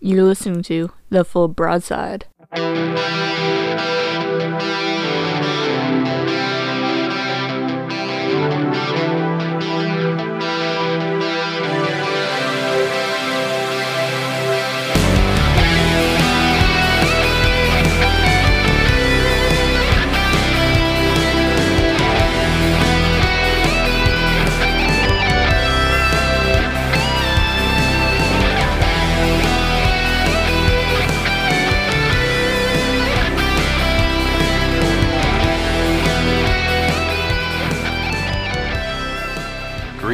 You're listening to The Full Broadside.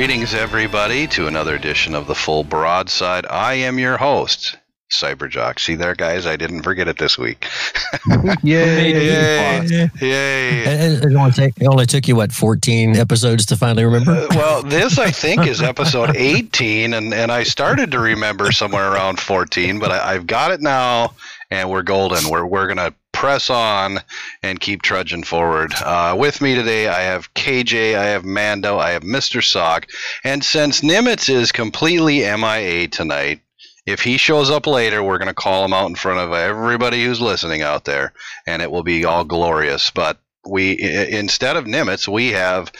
Greetings, everybody, to another edition of the Full Broadside. I am your host, Cyberjock. See there, guys, I didn't forget it this week. Yay! Yay! Yay! It, it only, take, it only took you what 14 episodes to finally remember. Uh, well, this I think is episode 18, and, and I started to remember somewhere around 14, but I, I've got it now, and we're golden. We're we're gonna press on and keep trudging forward. Uh, with me today, I have KJ, I have Mando, I have Mr. Sock, and since Nimitz is completely MIA tonight, if he shows up later, we're going to call him out in front of everybody who's listening out there, and it will be all glorious. But we, instead of Nimitz, we have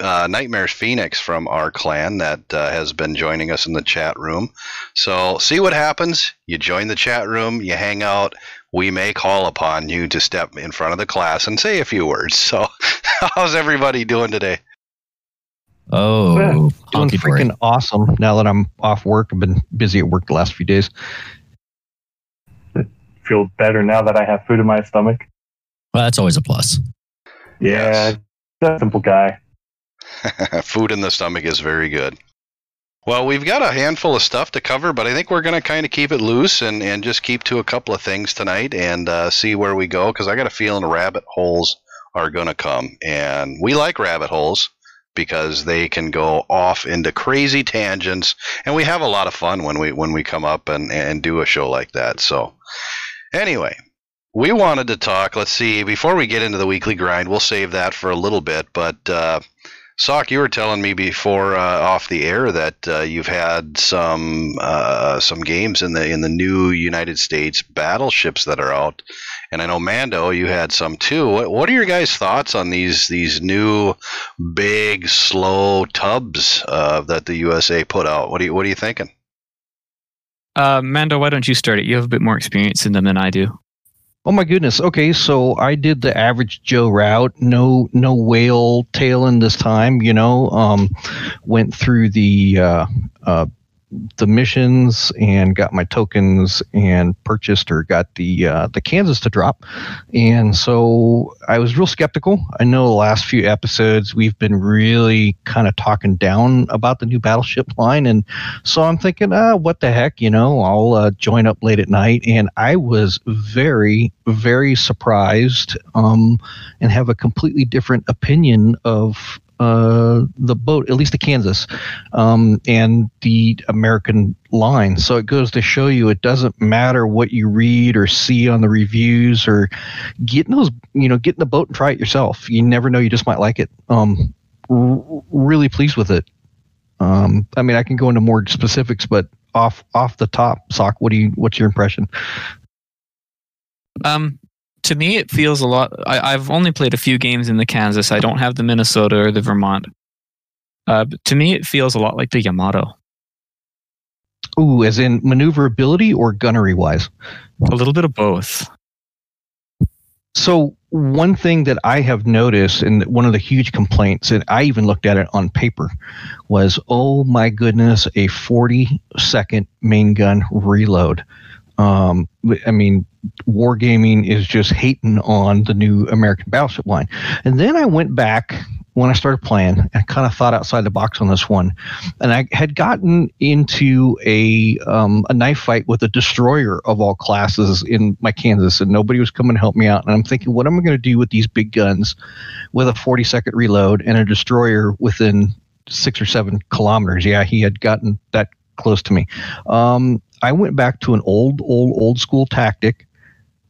uh, Nightmares Phoenix from our clan that uh, has been joining us in the chat room. So see what happens. You join the chat room, you hang out. We may call upon you to step in front of the class and say a few words. So, how's everybody doing today? Oh, Yeah, doing honky dory. freaking awesome now that I'm off work. I've been busy at work the last few days. feel better now that I have food in my stomach. Well, that's always a plus. Yeah, Yes. that simple guy. Food in the stomach is very good. Well, we've got a handful of stuff to cover, but I think we're going to kind of keep it loose and, and just keep to a couple of things tonight and uh, see where we go because I got a feeling rabbit holes are going to come. And we like rabbit holes because they can go off into crazy tangents and we have a lot of fun when we when we come up and, and do a show like that. So anyway, we wanted to talk, let's see, before we get into the weekly grind, we'll save that for a little bit, but uh, Sock, you were telling me before uh, off the air that uh, you've had some uh, some games in the in the new United States battleships that are out, and I know Mando, you had some too. What, what are your guys' thoughts on these these new big slow tubs uh, that the USA put out? What are you what are you thinking? Uh, Mando, why don't you start it? You have a bit more experience in them than I do. Oh my goodness. Okay, so I did the average Joe route. No, no whale tailing this time. You know, um, went through the uh, uh, the missions and got my tokens and purchased or got the uh, the Kansas to drop. And so I was real skeptical. I know the last few episodes we've been really kind of talking down about the new battleship line, and so I'm thinking, ah, what the heck, you know, I'll uh, join up late at night. And I was very, very surprised um, and have a completely different opinion of uh, the boat, at least the Kansas, um, and the American line. So it goes to show you it doesn't matter what you read or see on the reviews or getting those, you know, get in the boat and try it yourself. You never know, you just might like it. Um, r- really pleased with it. Um, I mean, I can go into more specifics, but off off the top, sock. What do you? What's your impression? Um, to me, it feels a lot. I, I've only played a few games in the Kansas. I don't have the Minnesota or the Vermont. Uh, but to me, it feels a lot like the Yamato. Ooh, as in maneuverability or gunnery wise. A little bit of both. So one thing that I have noticed, and one of the huge complaints, and I even looked at it on paper, was oh my goodness, a forty second main gun reload. Um, I mean, wargaming is just hating on the new American battleship line. And then I went back when I started playing I kind of thought outside the box on this one. And I had gotten into a um, a knife fight with a destroyer of all classes in my Kansas, and nobody was coming to help me out. And I'm thinking, what am I going to do with these big guns with a 40 second reload and a destroyer within six or seven kilometers? Yeah, he had gotten that close to me. Um, I went back to an old, old, old school tactic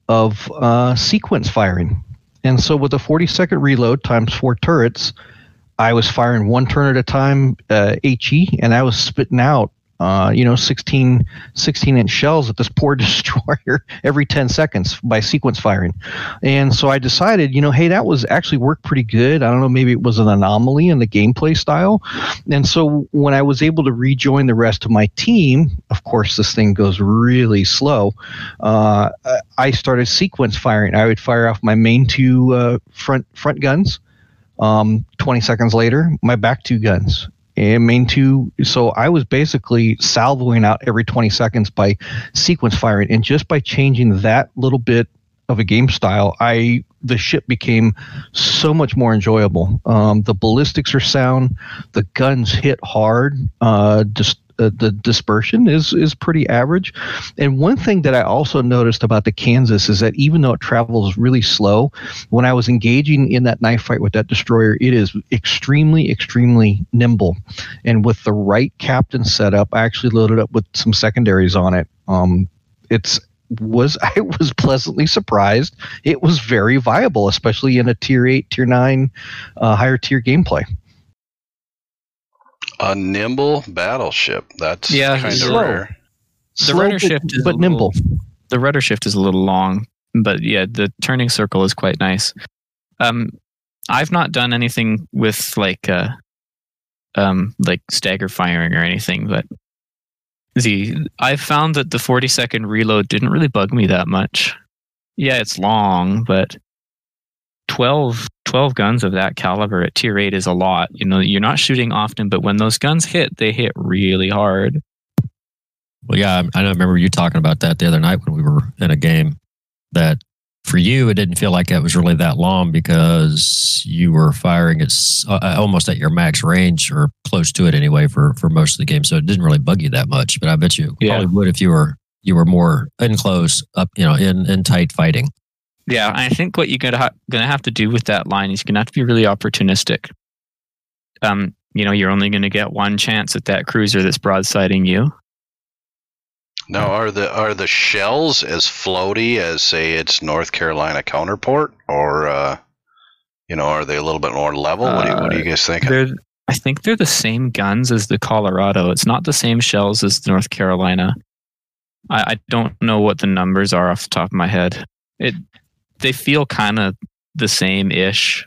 of uh, sequence firing. And so with a 40 second reload times four turrets, I was firing one turn at a time uh, HE, and I was spitting out uh, you know, 16, 16 inch shells at this poor destroyer every 10 seconds by sequence firing. And so I decided, you know, hey, that was actually worked pretty good. I don't know, maybe it was an anomaly in the gameplay style. And so when I was able to rejoin the rest of my team, of course, this thing goes really slow. Uh, I started sequence firing. I would fire off my main two uh, front front guns. Um, 20 seconds later, my back two guns and main two. So I was basically salvoing out every 20 seconds by sequence firing, and just by changing that little bit of a game style, I the ship became so much more enjoyable. Um, the ballistics are sound, the guns hit hard. Uh, just the dispersion is is pretty average. And one thing that I also noticed about the Kansas is that even though it travels really slow, when I was engaging in that knife fight with that destroyer, it is extremely extremely nimble. And with the right captain setup, I actually loaded up with some secondaries on it. Um, it's was I was pleasantly surprised. It was very viable, especially in a tier eight, tier nine, uh, higher tier gameplay. A nimble battleship. That's Yeah, kind of rare. The Slow rudder but- shift is but nimble. little- the rudder shift is a little long, but yeah, the turning circle is quite nice. Um, I've not done anything with like uh, um, like stagger firing or anything, but the I found that the forty second reload didn't really bug me that much. Yeah, it's long, but 12, 12 guns of that caliber at tier eight is a lot. You know, you're not shooting often, but when those guns hit, they hit really hard. Well, yeah, I I remember you talking about that the other night when we were in a game. That for you, it didn't feel like it was really that long because you were firing at uh, almost at your max range or close to it anyway for for most of the game. So it didn't really bug you that much. But I bet you Yeah. probably would if you were you were more in close up, you know, in in tight fighting. Yeah, I think what you're gonna ha- gonna have to do with that line is you're gonna have to be really opportunistic. Um, you know, you're only gonna get one chance at that cruiser that's broadsiding you. Now, are the are the shells as floaty as say its North Carolina counterpart, or uh, you know, are they a little bit more level? what, do you, what do you guys think? They're, I think they're the same guns as the Colorado. It's not the same shells as the North Carolina. I, I don't know what the numbers are off the top of my head. It they feel kind of the same ish.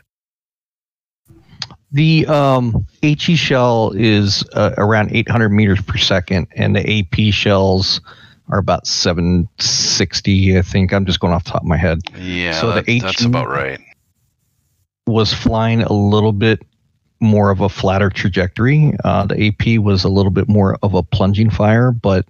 The um, HE shell is uh, around 800 meters per second, and the AP shells are about 760. I think I'm just going off the top of my head. Yeah, so the that- that's HE about right. Was flying a little bit more of a flatter trajectory. Uh, the AP was a little bit more of a plunging fire, but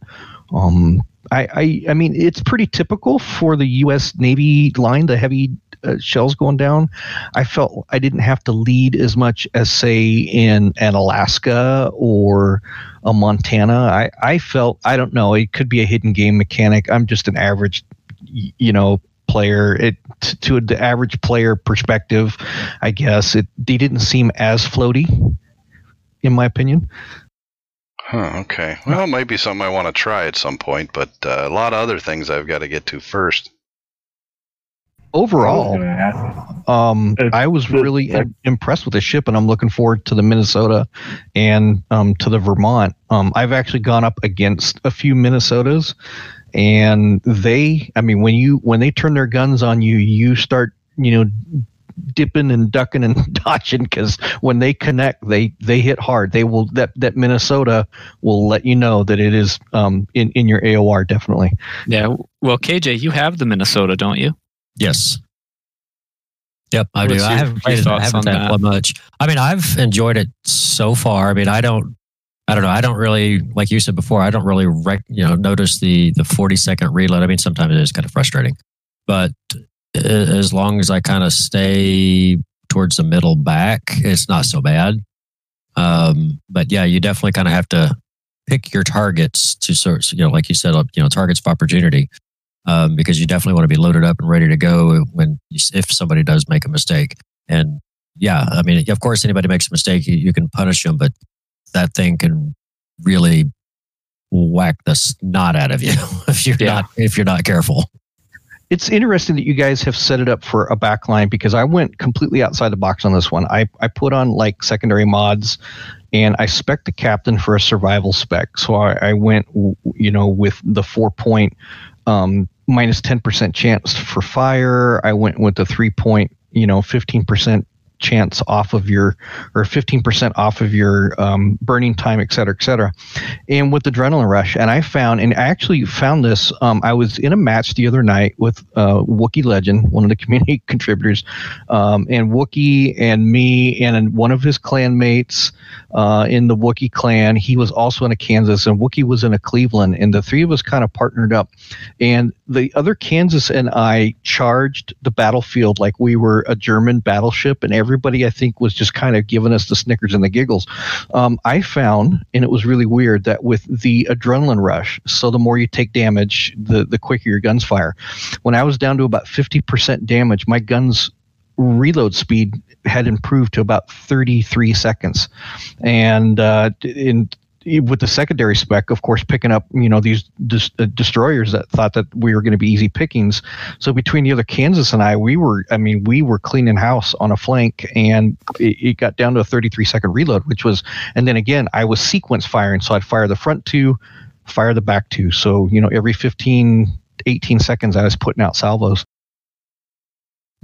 um, I, I I mean it's pretty typical for the U.S. Navy line, the heavy uh, shells going down. I felt I didn't have to lead as much as say in an Alaska or a Montana. I I felt I don't know. It could be a hidden game mechanic. I'm just an average, you know, player. It to the average player perspective, I guess it they didn't seem as floaty, in my opinion. Huh, okay. Well, it might be something I want to try at some point, but uh, a lot of other things I've got to get to first. Overall, I was. Um, I was really like- impressed with the ship, and I'm looking forward to the Minnesota and um, to the Vermont. Um, I've actually gone up against a few Minnesotas, and they, I mean, when you when they turn their guns on you, you start, you know, dipping and ducking and dodging because when they connect, they they hit hard. They will that that Minnesota will let you know that it is um, in in your AOR definitely. Yeah. Well, KJ, you have the Minnesota, don't you? Yes. Yep, I What's do. I haven't played it. I haven't on had that? much. I mean, I've enjoyed it so far. I mean, I don't. I don't know. I don't really, like you said before, I don't really, rec, you know, notice the the forty second reload. I mean, sometimes it is kind of frustrating, but a- as long as I kind of stay towards the middle back, it's not so bad. Um, but yeah, you definitely kind of have to pick your targets to sort, you know, like you said, you know, targets of opportunity um, because you definitely want to be loaded up and ready to go when you, if somebody does make a mistake. And yeah, I mean, of course, anybody makes a mistake, you, you can punish them, but that thing can really whack the snot out of you if you're Yeah. not if you're not careful. It's interesting that you guys have set it up for a backline because I went completely outside the box on this one. I, I put on like secondary mods and I spec the captain for a survival spec. So I, I went, you know, with the four point um, minus 10% chance for fire. I went with the three point, you know, 15% chance off of your or 15% off of your um, burning time et cetera et cetera. And with adrenaline rush and i found and i actually found this um, i was in a match the other night with uh, wookie legend one of the community contributors. Um, and wookie and me and one of his clanmates uh, in the wookie clan he was also in a kansas and wookie was in a cleveland and the three of us kind of partnered up. And the other kansas and i charged the battlefield like we were a german battleship and everybody i think was just kind of giving us the snickers and the giggles. Um, i found and it was really weird that with the adrenaline rush so the more you take damage the, the quicker your guns fire. When i was down to about 50% damage my guns reload speed had improved to about 33 seconds. And uh, in with the secondary spec, of course, picking up you know these dis- uh, destroyers that thought that we were going to be easy pickings. So between the other Kansas and I, we were, I mean, we were cleaning house on a flank, and it, it got down to a 33 second reload, which was, and then again, I was sequence firing, so I'd fire the front two, fire the back two. So you know, every 15, 18 seconds, I was putting out salvos.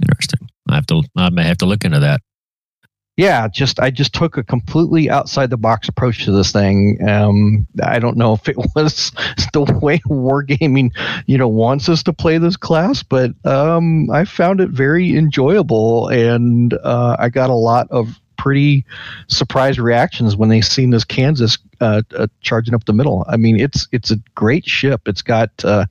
Interesting. I have to. I may have to look into that. Yeah just i just took a completely outside the box approach to this thing. Um, i don't know if it was the way wargaming you know wants us to play this class but um, i found it very enjoyable and uh, i got a lot of pretty surprise reactions when they seen this kansas uh, uh, charging up the middle. I mean it's it's a great ship. It's got uh,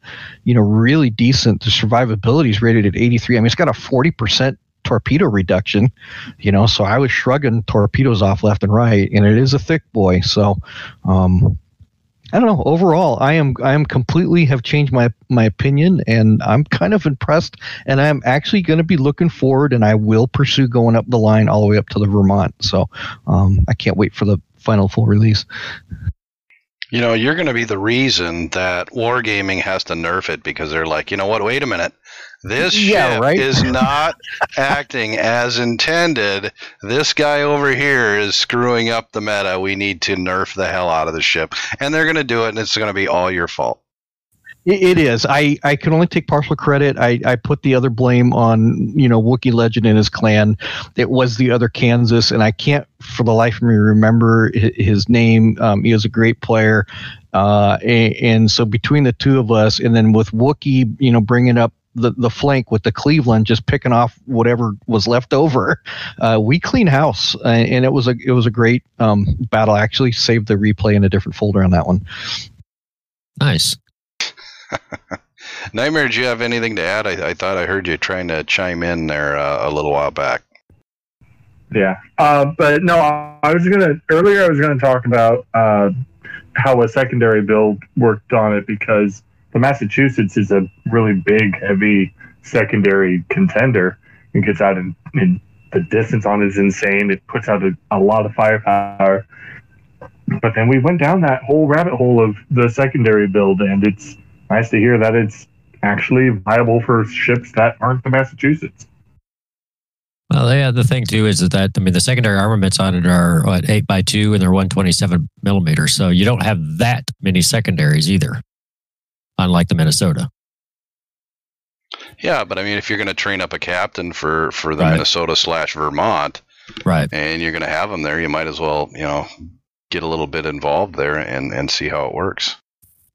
you know really decent the survivability is rated at 83 i mean it's got a 40% torpedo reduction, you know. So I was shrugging torpedoes off left and right, and it is a thick boy. So, um, I don't know. Overall, I am I am completely have changed my my opinion, and I'm kind of impressed. And I'm actually going to be looking forward, and I will pursue going up the line all the way up to the Vermont. So, um, I can't wait for the final full release. You know, you're going to be the reason that Wargaming has to nerf it because they're like, you know what? Wait a minute. This Yeah, ship right? is not acting as intended. This guy over here is screwing up the meta. We need to nerf the hell out of the ship. And they're going to do it, and it's going to be all your fault. It, is. I, I can only take partial credit. I, I put the other blame on, you know, Wookiee Legend and his clan. It was the other Kansas, and I can't for the life of me remember his name. Um, he was a great player. Uh, and, and so between the two of us, and then with Wookiee, you know, bringing up the, the flank with the Cleveland, just picking off whatever was left over, uh, we clean house, and, and it was a it was a great um, battle. I actually saved the replay in a different folder on that one. Nice. Nightmare, do you have anything to add? I, I thought I heard you trying to chime in there uh, a little while back. Yeah. Uh, but no, I was gonna earlier. I was gonna talk about uh, how a secondary build worked on it because the Massachusetts is a really big, heavy secondary contender. It gets out in, in the distance on is insane. It puts out a, a lot of firepower. But then we went down that whole rabbit hole of the secondary build, and it's nice to hear that it's actually viable for ships that aren't the Massachusetts. Well, yeah. The thing too is that I mean the secondary armaments on it are what eight by two and they're one twenty seven millimeters, so you don't have that many secondaries either. Unlike the Minnesota, Yeah, but I mean, if you're going to train up a captain for, for the Right. Minnesota slash Vermont, right? and you're going to have them there, you might as well, you know, get a little bit involved there and, and see how it works.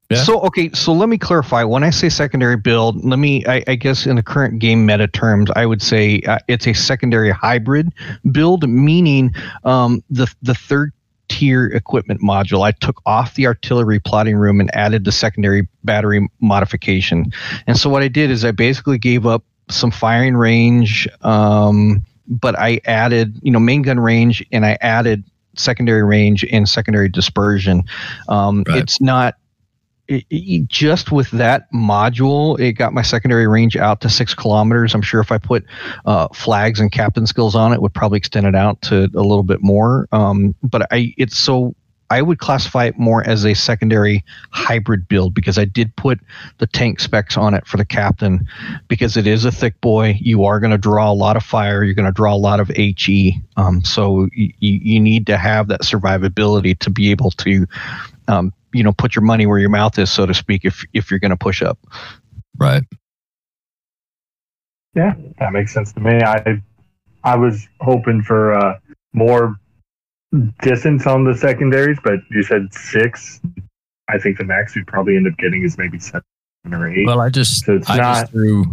Yeah. So okay, so let me clarify. When I say secondary build, let me, I, I guess, in the current game meta terms, I would say uh, it's a secondary hybrid build, meaning um, the the third tier equipment module. I took off the artillery plotting room and added the secondary battery modification. And so what I did is I basically gave up some firing range, um, but I added, you know, main gun range, and I added secondary range and secondary dispersion. Um, Right. It's not it, just with that module, it got my secondary range out to six kilometers. I'm sure if I put uh, flags and captain skills on it, would probably extend it out to a little bit more. Um, but I, it's so I would classify it more as a secondary hybrid build because I did put the tank specs on it for the captain because it is a thick boy. You are going to draw a lot of fire. You're going to draw a lot of HE. Um, so you, you need to have that survivability to be able to, um, you know, put your money where your mouth is, so to speak, if if you're going to push up. Right. Yeah, that makes sense to me. I I was hoping for uh, more distance on the secondaries, but you said six. I think the max we'd probably end up getting is maybe seven or eight. Well, I just So it's I not- just threw.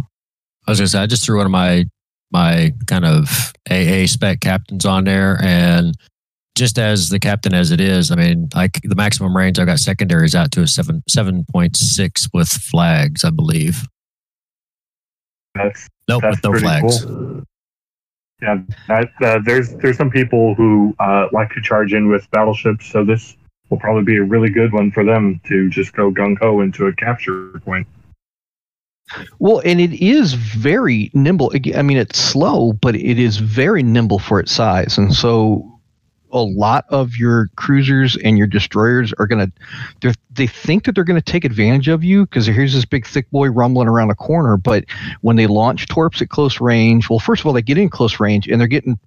I was gonna say I just threw one of my my kind of AA spec captains on there, and just as the captain as it is, I mean, like the maximum range I got secondaries out to a seven seven point six with flags, I believe. That's Nope, that's with no flags. cool. Yeah, that, uh, there's there's some people who uh, like to charge in with battleships, so this will probably be a really good one for them to just go gung ho into a capture point. Well, and it is very nimble. I mean, it's slow, but it is very nimble for its size. And so a lot of your cruisers and your destroyers are going to, they think that they're going to take advantage of you because here's this big thick boy rumbling around a corner. But when they launch torps at close range, well, first of all, they get in close range and they're getting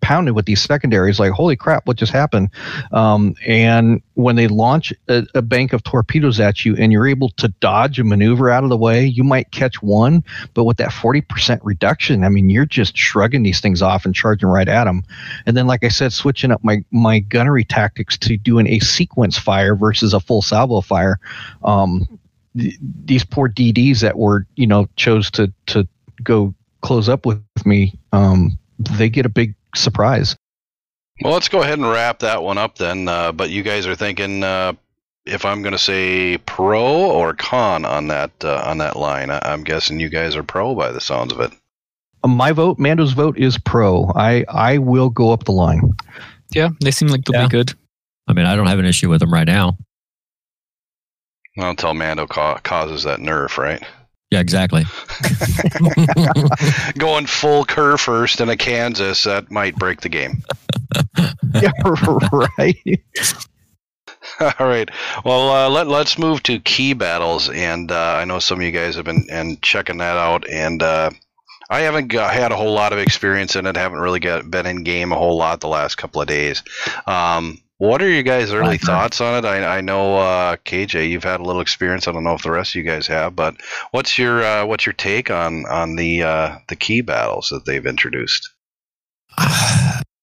pounded with these secondaries like holy crap what just happened? Um, and when they launch a, a bank of torpedoes at you and you're able to dodge and maneuver out of the way you might catch one but with that 40% reduction i mean you're just shrugging these things off and charging right at them and then like i said switching up my my gunnery tactics to doing a sequence fire versus a full salvo fire um, th- these poor dds that were you know chose to to go close up with me um, they get a big surprise Well, let's go ahead and wrap that one up then. Uh, but you guys are thinking uh, if I'm going to say pro or con on that uh, on that line. I- I'm guessing you guys are pro by the sounds of it. Uh, my vote mando's vote is pro i i will go up the line Yeah, they seem like they'll Yeah. be good. I mean, I don't have an issue with them right now. Well, until Mando ca- causes that nerf, right? Yeah, exactly. Going full Kurfürst in a Kansas that might break the game. yeah right All right. Well, uh, let let's move to key battles, and uh, I know some of you guys have been and checking that out, and uh, I haven't got, had a whole lot of experience in it. Haven't really got been in game a whole lot the last couple of days. Um, what are you guys' early thoughts on it? I, I know uh, KJ, you've had a little experience. I don't know if the rest of you guys have, but what's your uh, what's your take on on the uh, the key battles that they've introduced?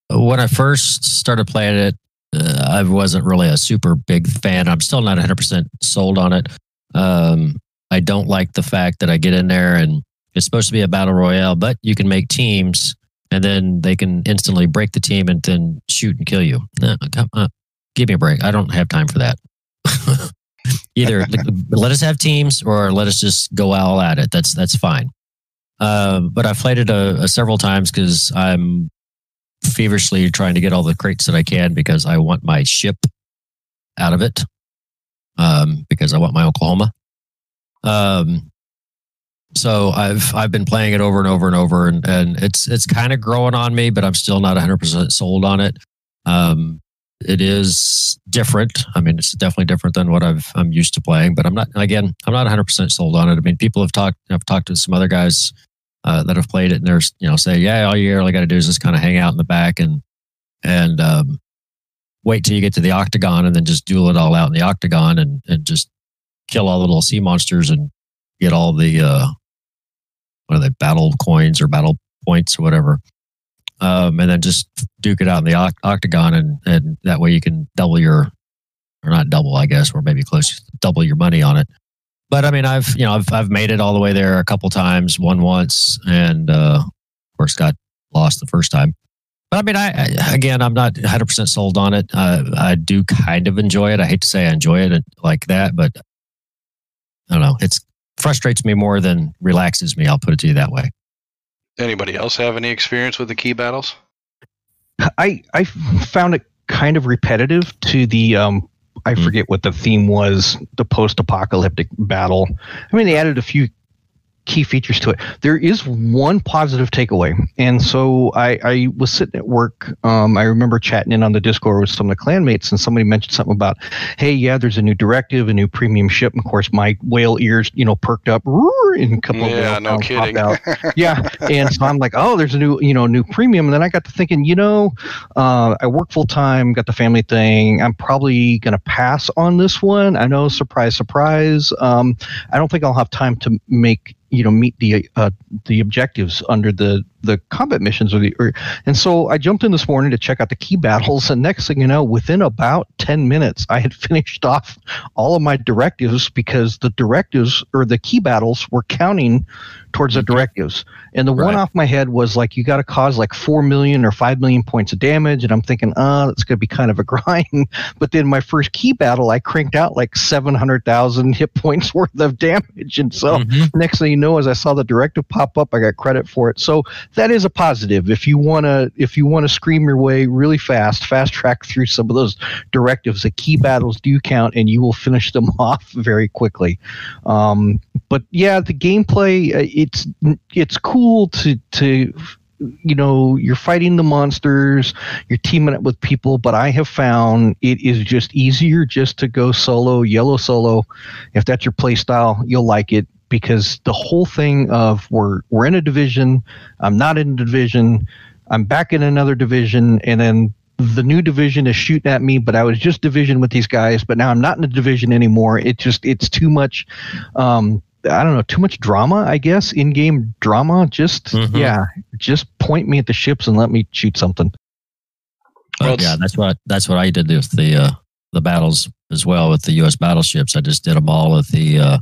when I first started playing it, uh, I wasn't really a super big fan. I'm still not 100% sold on it. Um, I don't like the fact that I get in there and it's supposed to be a battle royale, but you can make teams and then they can instantly break the team and then shoot and kill you. No, come on. Give me a break. I don't have time for that. Either let us have teams or let us just go all at it. That's that's fine. Um, but I've played it uh, uh, several times because I'm feverishly trying to get all the crates that I can because I want my ship out of it. Um, because I want my Oklahoma. Um, so I've I've been playing it over and over and over, and, and it's it's kind of growing on me, but I'm still not 100 percent sold on it. Um, it is different. I mean, it's definitely different than what I've I'm used to playing, but I'm not again I'm not 100 percent sold on it. I mean, people have talked I've talked to some other guys uh, that have played it, and there's you know say, yeah, all you really got to do is just kind of hang out in the back and and um, wait till you get to the octagon, and then just duel it all out in the octagon, and and just kill all the little sea monsters and get all the uh, what are they battle coins or battle points or whatever, um, and then just duke it out in the oct- octagon, and and that way you can double your or not double, I guess, or maybe close double your money on it. But I mean, I've you know I've I've made it all the way there a couple times, won once, and uh, of course got lost the first time. But I mean, I, I again, I'm not 100 percent sold on it. Uh, I do kind of enjoy it. I hate to say I enjoy it like that, but I don't know. It's frustrates me more than relaxes me. I'll put it to you that way. Anybody else have any experience with the key battles? I I found it kind of repetitive to the um I Hmm. forget what the theme was the post apocalyptic battle. I mean they added a few key features to it. There is one positive takeaway, and so I, I was sitting at work. Um, I remember chatting in on the Discord with some of the clanmates, and somebody mentioned something about, "Hey, yeah, there's a new directive, a new premium ship." And of course, my whale ears, you know, perked up, and a couple Yeah, of no kidding. out yeah and so i'm like oh there's a new you know new premium and then i got to thinking you know uh, i work full time got the family thing i'm probably going to pass on this one i know surprise surprise um, i don't think i'll have time to make you know meet the uh, the objectives under the the combat missions or the or, and so i jumped in this morning to check out the key battles and next thing you know within about 10 minutes i had finished off all of my directives because the directives or the key battles were counting towards the directives. And the one off my head was like you got to cause like 4 million or 5 million points of damage and i'm thinking uh that's going to be kind of a grind. But then my first key battle i cranked out like 700000 hit points worth of damage and so Mhm. next thing you know as i saw the directive pop up i got credit for it. So that is a positive. If you want to if you want to scream your way really fast fast track through some of those directives the key battles do count and you will finish them off very quickly. Um, but yeah the gameplay uh, it's it's cool to to you know you're fighting the monsters you're teaming up with people but i have found it is just easier just to go solo yellow solo. If that's your play style you'll like it because the whole thing of we're we're in a division i'm not in a division i'm back in another division and then the new division is shooting at me but i was just division with these guys but now i'm not in a division anymore it just it's too much um I don't know, too much drama, I guess, in-game drama. Just Mhm. yeah, just point me at the ships and let me shoot something. Oh, Well, yeah, that's what that's what I did with the uh, the battles as well with the U.S. battleships. I just did them all with the uh,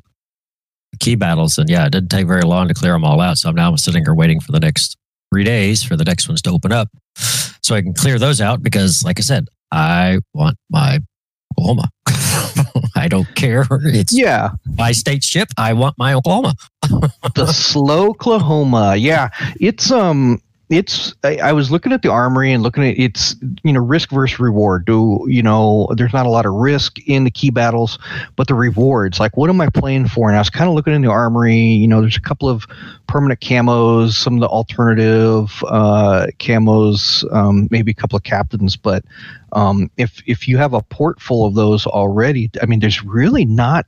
key battles, and yeah, it didn't take very long to clear them all out. So now I'm now sitting here waiting for the next three days for the next ones to open up, so I can clear those out. Because, like I said, I want my Oklahoma. I don't care. It's Yeah, my state ship. I want my Oklahoma. the slow Oklahoma. Yeah, it's um, it's. I, I was looking at the armory and looking at it's you know risk versus reward. Do you know there's not a lot of risk in the key battles, but the rewards. Like, what am I playing for? And I was kind of looking in the armory. You know, there's a couple of permanent camos, some of the alternative uh, camos, um, maybe a couple of captains, but. Um, if if you have a port full of those already, I mean, there's really not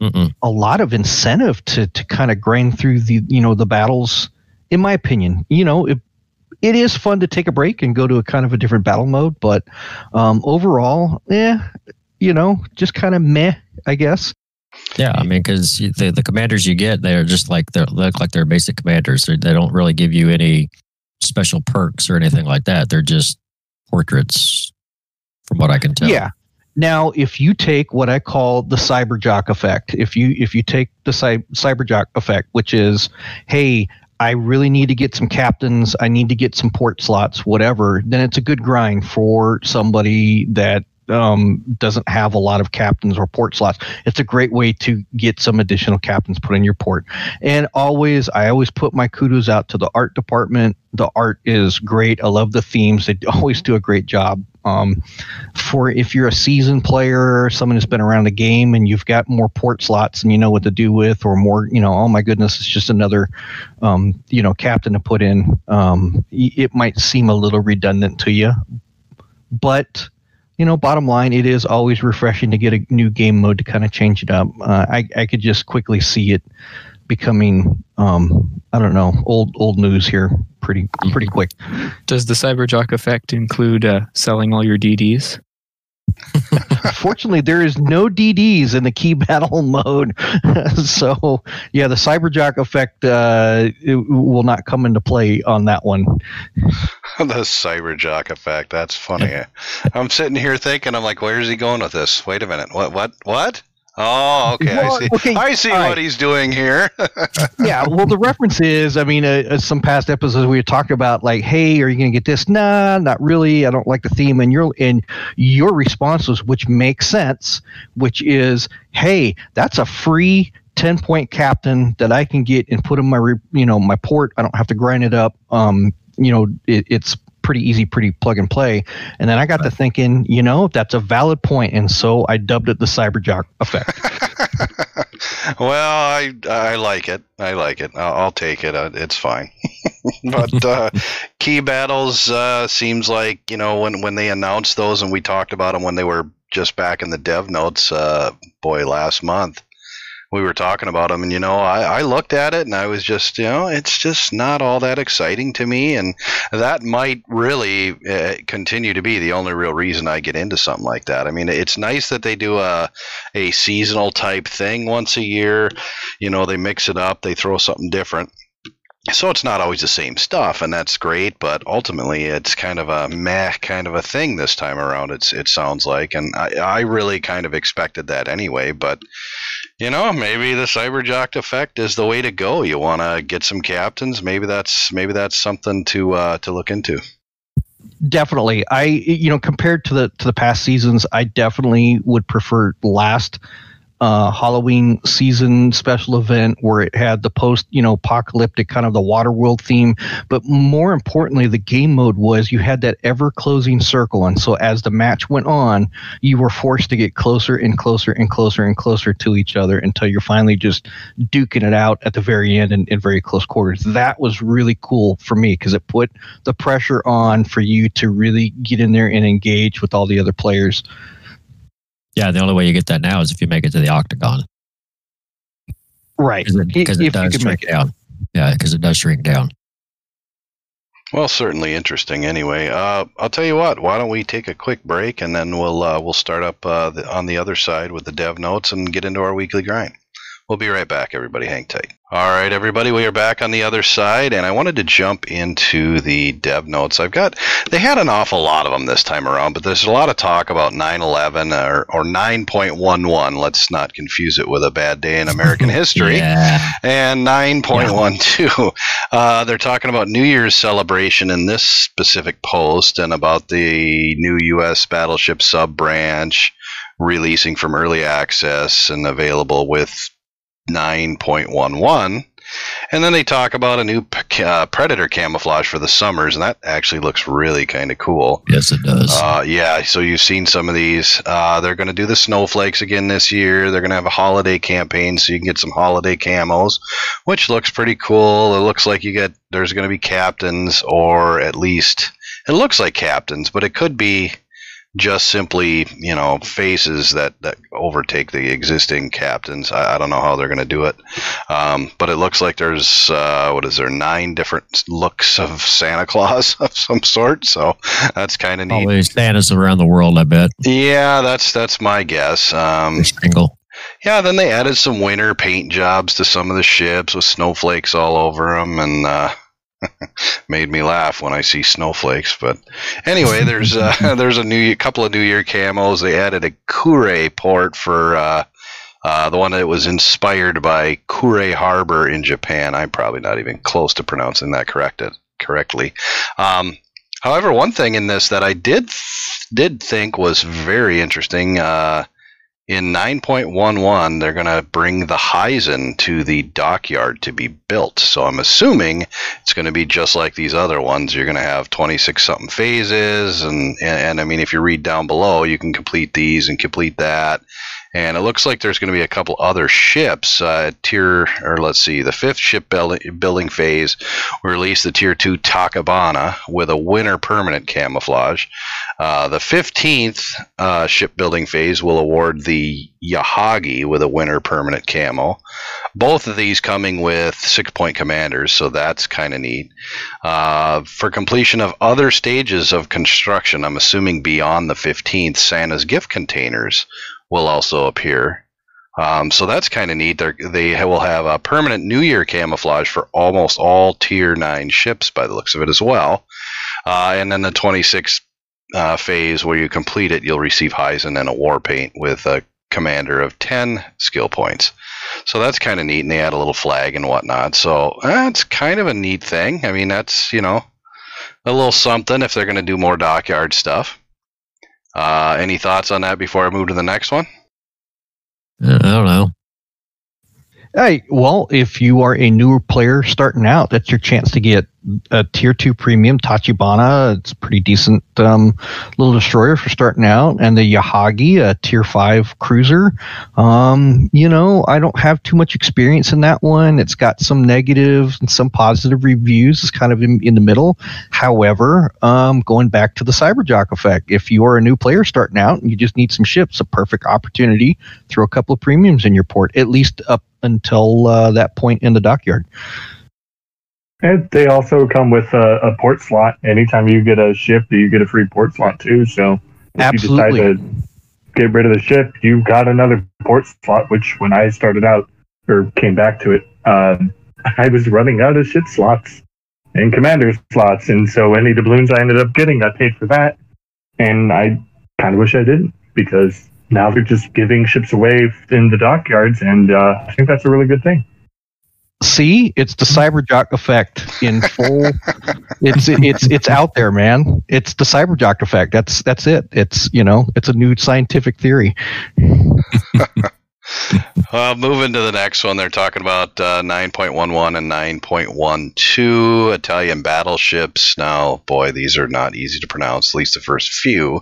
Mm-mm. a lot of incentive to to kind of grind through the you know the battles in my opinion you know it, it is fun to take a break and go to a kind of a different battle mode but um overall yeah you know just kind of meh i guess Yeah, I mean, because the the commanders you get, they're just like they look like they're basic commanders. They're, they don't really give you any special perks or anything like that. They're just portraits, from what I can tell. yeah now if you take what i call the cyber jock effect if you if you take the cy- cyber jock effect which is hey I really need to get some captains. I need to get some port slots, whatever. Then it's a good grind for somebody that um, doesn't have a lot of captains or port slots. It's a great way to get some additional captains put in your port. And always, I always put my kudos out to the art department. The art is great. I love the themes. They always do a great job. Um, for if you're a seasoned player or someone who's been around the game and you've got more port slots and you know what to do with, or more, you know, oh my goodness, it's just another, um, you know, captain to put in. Um, it might seem a little redundant to you, but you know, bottom line, it is always refreshing to get a new game mode to kind of change it up. Uh, I I could just quickly see it becoming, um, I don't know, old old news here pretty pretty quick. Does the Cyberjock effect include uh, selling all your DDs? Fortunately, there is no DDs in the key battle mode, so yeah, the cyberjock effect uh, it will not come into play on that one. the cyber jock effect. That's funny. I'm sitting here thinking, I'm like, where's he going with this? Wait a minute. What? What? What? Oh, okay. Well, I see. okay, I see all what right. he's doing here. yeah, well, the reference is, I mean, uh, uh, some past episodes we talked about, like, hey, are you going to get this? Nah, not really. I don't like the theme, and your and your response was, which makes sense, which is, hey, that's a free ten point captain that I can get and put in my, re- you know, my port. I don't have to grind it up. Um, you know, it, it's pretty easy, pretty plug and play. And then I got to thinking, you know, that's a valid point, and so I dubbed it the Cyberjock effect. well, I I like it. I like it. I'll, I'll take it. Uh, it's fine. but uh, key battles uh, seems like you know when when they announced those and we talked about them when they were just back in the dev notes. Uh, boy, last month we were talking about them, and you know, I, I looked at it and I was just, you know, it's just not all that exciting to me, and that might really uh, continue to be the only real reason I get into something like that. I mean, it's nice that they do a a seasonal type thing once a year. You know, they mix it up, they throw something different. So it's not always the same stuff, and that's great. But ultimately, it's kind of a meh kind of a thing this time around. It's it sounds like, and I, I really kind of expected that anyway. But you know, maybe the Cyberjock effect is the way to go. You want to get some captains. Maybe that's maybe that's something to uh, to look into. Definitely, I you know compared to the to the past seasons, I definitely would prefer last uh, Halloween season special event where it had the post, you know, apocalyptic kind of the water world theme. But more importantly, the game mode was you had that ever closing circle. And so as the match went on, you were forced to get closer and closer and closer and closer to each other until you're finally just duking it out at the very end in, in very close quarters. That was really cool for me because it put the pressure on for you to really get in there and engage with all the other players. Yeah, the only way you get that now is if you make it to the octagon. Right. Because it, it, does shrink down. Yeah, because it does shrink down. Well, certainly interesting. Anyway, uh, I'll tell you what. Why don't we take a quick break and then we'll uh, we'll start up uh, the, on the other side with the dev notes and get into our weekly grind. We'll be right back, everybody. Hang tight. All right, everybody, we are back on the other side, and I wanted to jump into the dev notes. I've got, they had an awful lot of them this time around, but there's a lot of talk about 911 or, or 9.11. Let's not confuse it with a bad day in American history. yeah. And 9.12. Yeah. Uh, they're talking about New Year's celebration in this specific post and about the new U.S. battleship sub branch releasing from early access and available with 9.11. And then they talk about a new uh, predator camouflage for the summers, and that actually looks really kind of cool. Yes, it does. Uh, yeah, so you've seen some of these. Uh, they're going to do the snowflakes again this year. They're going to have a holiday campaign, so you can get some holiday camos, which looks pretty cool. It looks like you get there's going to be captains, or at least it looks like captains, but it could be just simply, you know, faces that, that overtake the existing captains. I, I don't know how they're going to do it, um, but it looks like there's uh, what is there nine different looks of Santa Claus of some sort. So that's kind of neat. Probably Santas around the world, I bet. Yeah, that's that's my guess. Um, Single. Yeah, then they added some winter paint jobs to some of the ships with snowflakes all over them, and uh, made me laugh when I see snowflakes. But anyway, there's uh, there's a new couple of New Year camos. They added a Kure port for uh, uh, the one that was inspired by Kure Harbor in Japan. I'm probably not even close to pronouncing that corrected correctly. Um, however, one thing in this that I did did think was very interesting. Uh, in 9.11, they're going to bring the Hizen to the dockyard to be built. So I'm assuming it's going to be just like these other ones. You're going to have 26 something phases. And, and, and, I mean, if you read down below, you can complete these and complete that. And it looks like there's going to be a couple other ships. Uh, tier, or let's see, the fifth ship building phase will release the Tier 2 Tachibana with a winter permanent camouflage. Uh, the 15th uh, shipbuilding phase will award the Yahagi with a winter permanent camo. Both of these coming with six point commanders, so that's kind of neat. Uh, for completion of other stages of construction, I'm assuming beyond the 15th, Santa's gift containers will also appear. Um, so that's kind of neat. They're, they will have a permanent New Year camouflage for almost all Tier 9 ships by the looks of it as well. Uh, and then the 26th uh, phase where you complete it, you'll receive Hizen and a war paint with a commander of 10 skill points. So that's kind of neat, and they add a little flag and whatnot. So that's kind of a neat thing. I mean, that's, you know, a little something if they're going to do more dockyard stuff. Uh, any thoughts on that before I move to the next one? I don't know. Hey, well, if you are a newer player starting out, that's your chance to get a tier two premium Tachibana. It's a pretty decent um, little destroyer for starting out, and the Yahagi, a tier five cruiser. Um, you know, I don't have too much experience in that one. It's got some negative and some positive reviews. It's kind of in, in the middle. However, um, going back to the Cyberjock effect, if you are a new player starting out and you just need some ships, a perfect opportunity. Throw a couple of premiums in your port, at least up until uh, that point in the dockyard. And they also come with a, a port slot. Anytime you get a ship, you get a free port slot too. So if Absolutely. you decide to get rid of the ship, you've got another port slot. Which when I started out or came back to it, um, I was running out of ship slots and commander slots, and so any doubloons I ended up getting, I paid for that, and I kind of wish I didn't because now they're just giving ships away in the dockyards, and uh, I think that's a really good thing. See, it's the Cyberjock effect in full. it's it's it's out there, man. It's the Cyberjock effect. That's that's it. It's you know, it's a new scientific theory. Uh, moving to the next one, they're talking about uh, 9.11 and 9.12 Italian battleships. Now, boy, these are not easy to pronounce, at least the first few.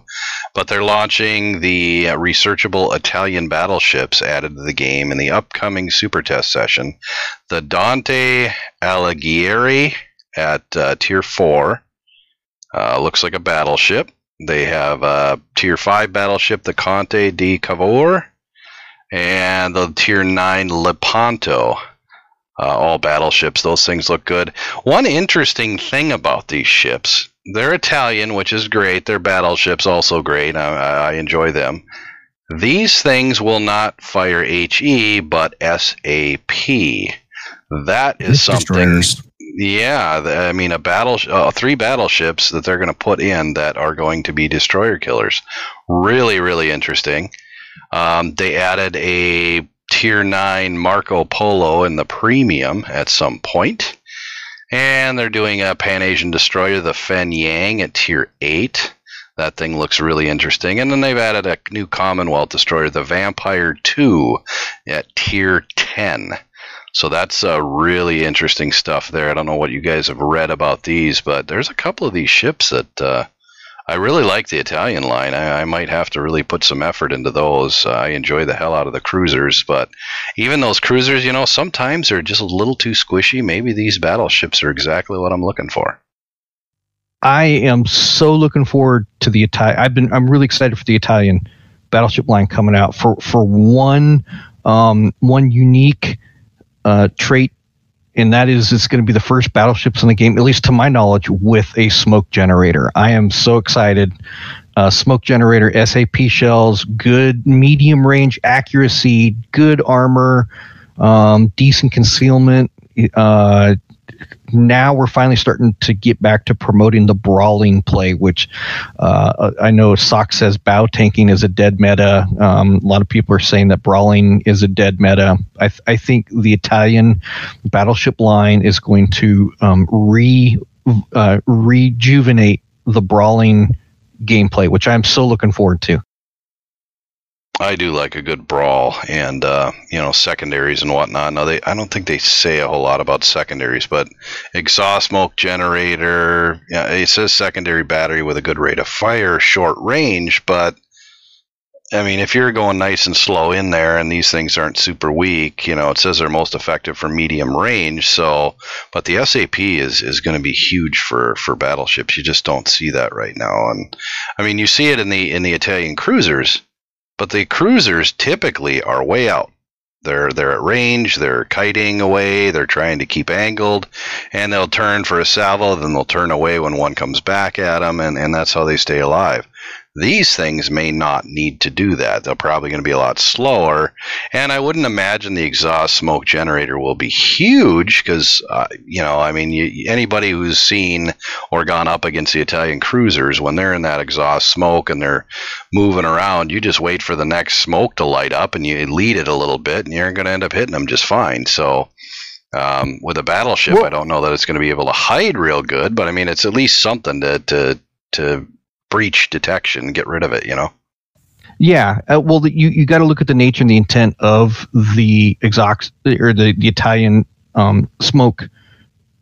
But they're launching the uh, researchable Italian battleships added to the game in the upcoming Super Test session. The Dante Alighieri at uh, Tier 4 uh, looks like a battleship. They have a Tier 5 battleship, the Conte di Cavour and the Tier 9 Lepanto. Uh, all battleships. Those things look good. One interesting thing about these ships, they're Italian, which is great. Their battleships also great. I, I enjoy them. These things will not fire HE, but SAP. That is something. Yeah, I mean, a battle, uh, three battleships that they're going to put in that are going to be destroyer killers. Really, really interesting. Um, they added a tier nine Marco Polo in the premium at some point, and they're doing a Pan Asian destroyer, the Fenyang, at tier eight. That thing looks really interesting. And then they've added a new Commonwealth destroyer, the Vampire 2, at tier 10. So that's uh, really interesting stuff there. I don't know what you guys have read about these, but there's a couple of these ships that uh, I really like the Italian line. I, I might have to really put some effort into those. Uh, I enjoy the hell out of the cruisers, but even those cruisers, you know, sometimes they're just a little too squishy. Maybe these battleships are exactly what I'm looking for. I am so looking forward to the Italian. I've been. I'm really excited for the Italian battleship line coming out for for one um, one unique uh, trait, and that is it's going to be the first battleships in the game, at least to my knowledge, with a smoke generator. I am so excited. Uh, smoke generator, SAP shells, good medium range accuracy, good armor, um, decent concealment. Uh, now we're finally starting to get back to promoting the brawling play, which uh, I know Sock says bow tanking is a dead meta. Um, a lot of people are saying that brawling is a dead meta. I, th- I think the Italian battleship line is going to um, re uh, rejuvenate the brawling gameplay, which I'm so looking forward to. I do like a good brawl and uh, you know secondaries and whatnot. Now they, I don't think they say a whole lot about secondaries, but exhaust smoke generator. Yeah, it says secondary battery with a good rate of fire, short range. But I mean, if you're going nice and slow in there, and these things aren't super weak, you know, it says they're most effective for medium range. So, but the SAP is is going to be huge for for battleships. You just don't see that right now, and I mean, you see it in the in the Italian cruisers but the cruisers typically are way out. They're they're at range, they're kiting away, they're trying to keep angled, and they'll turn for a salvo, then they'll turn away when one comes back at them, and, and that's how they stay alive. These things may not need to do that. They're probably going to be a lot slower, and I wouldn't imagine the exhaust smoke generator will be huge because, uh, you know, I mean, you, anybody who's seen or gone up against the Italian cruisers, when they're in that exhaust smoke and they're moving around, you just wait for the next smoke to light up and you lead it a little bit, and you're going to end up hitting them just fine. So, um, with a battleship, Well- I don't know that it's going to be able to hide real good, but I mean, it's at least something to to to breach detection, get rid of it. You know. Yeah, uh, well, the, you you got to look at the nature and the intent of the exox or the, the Italian um, smoke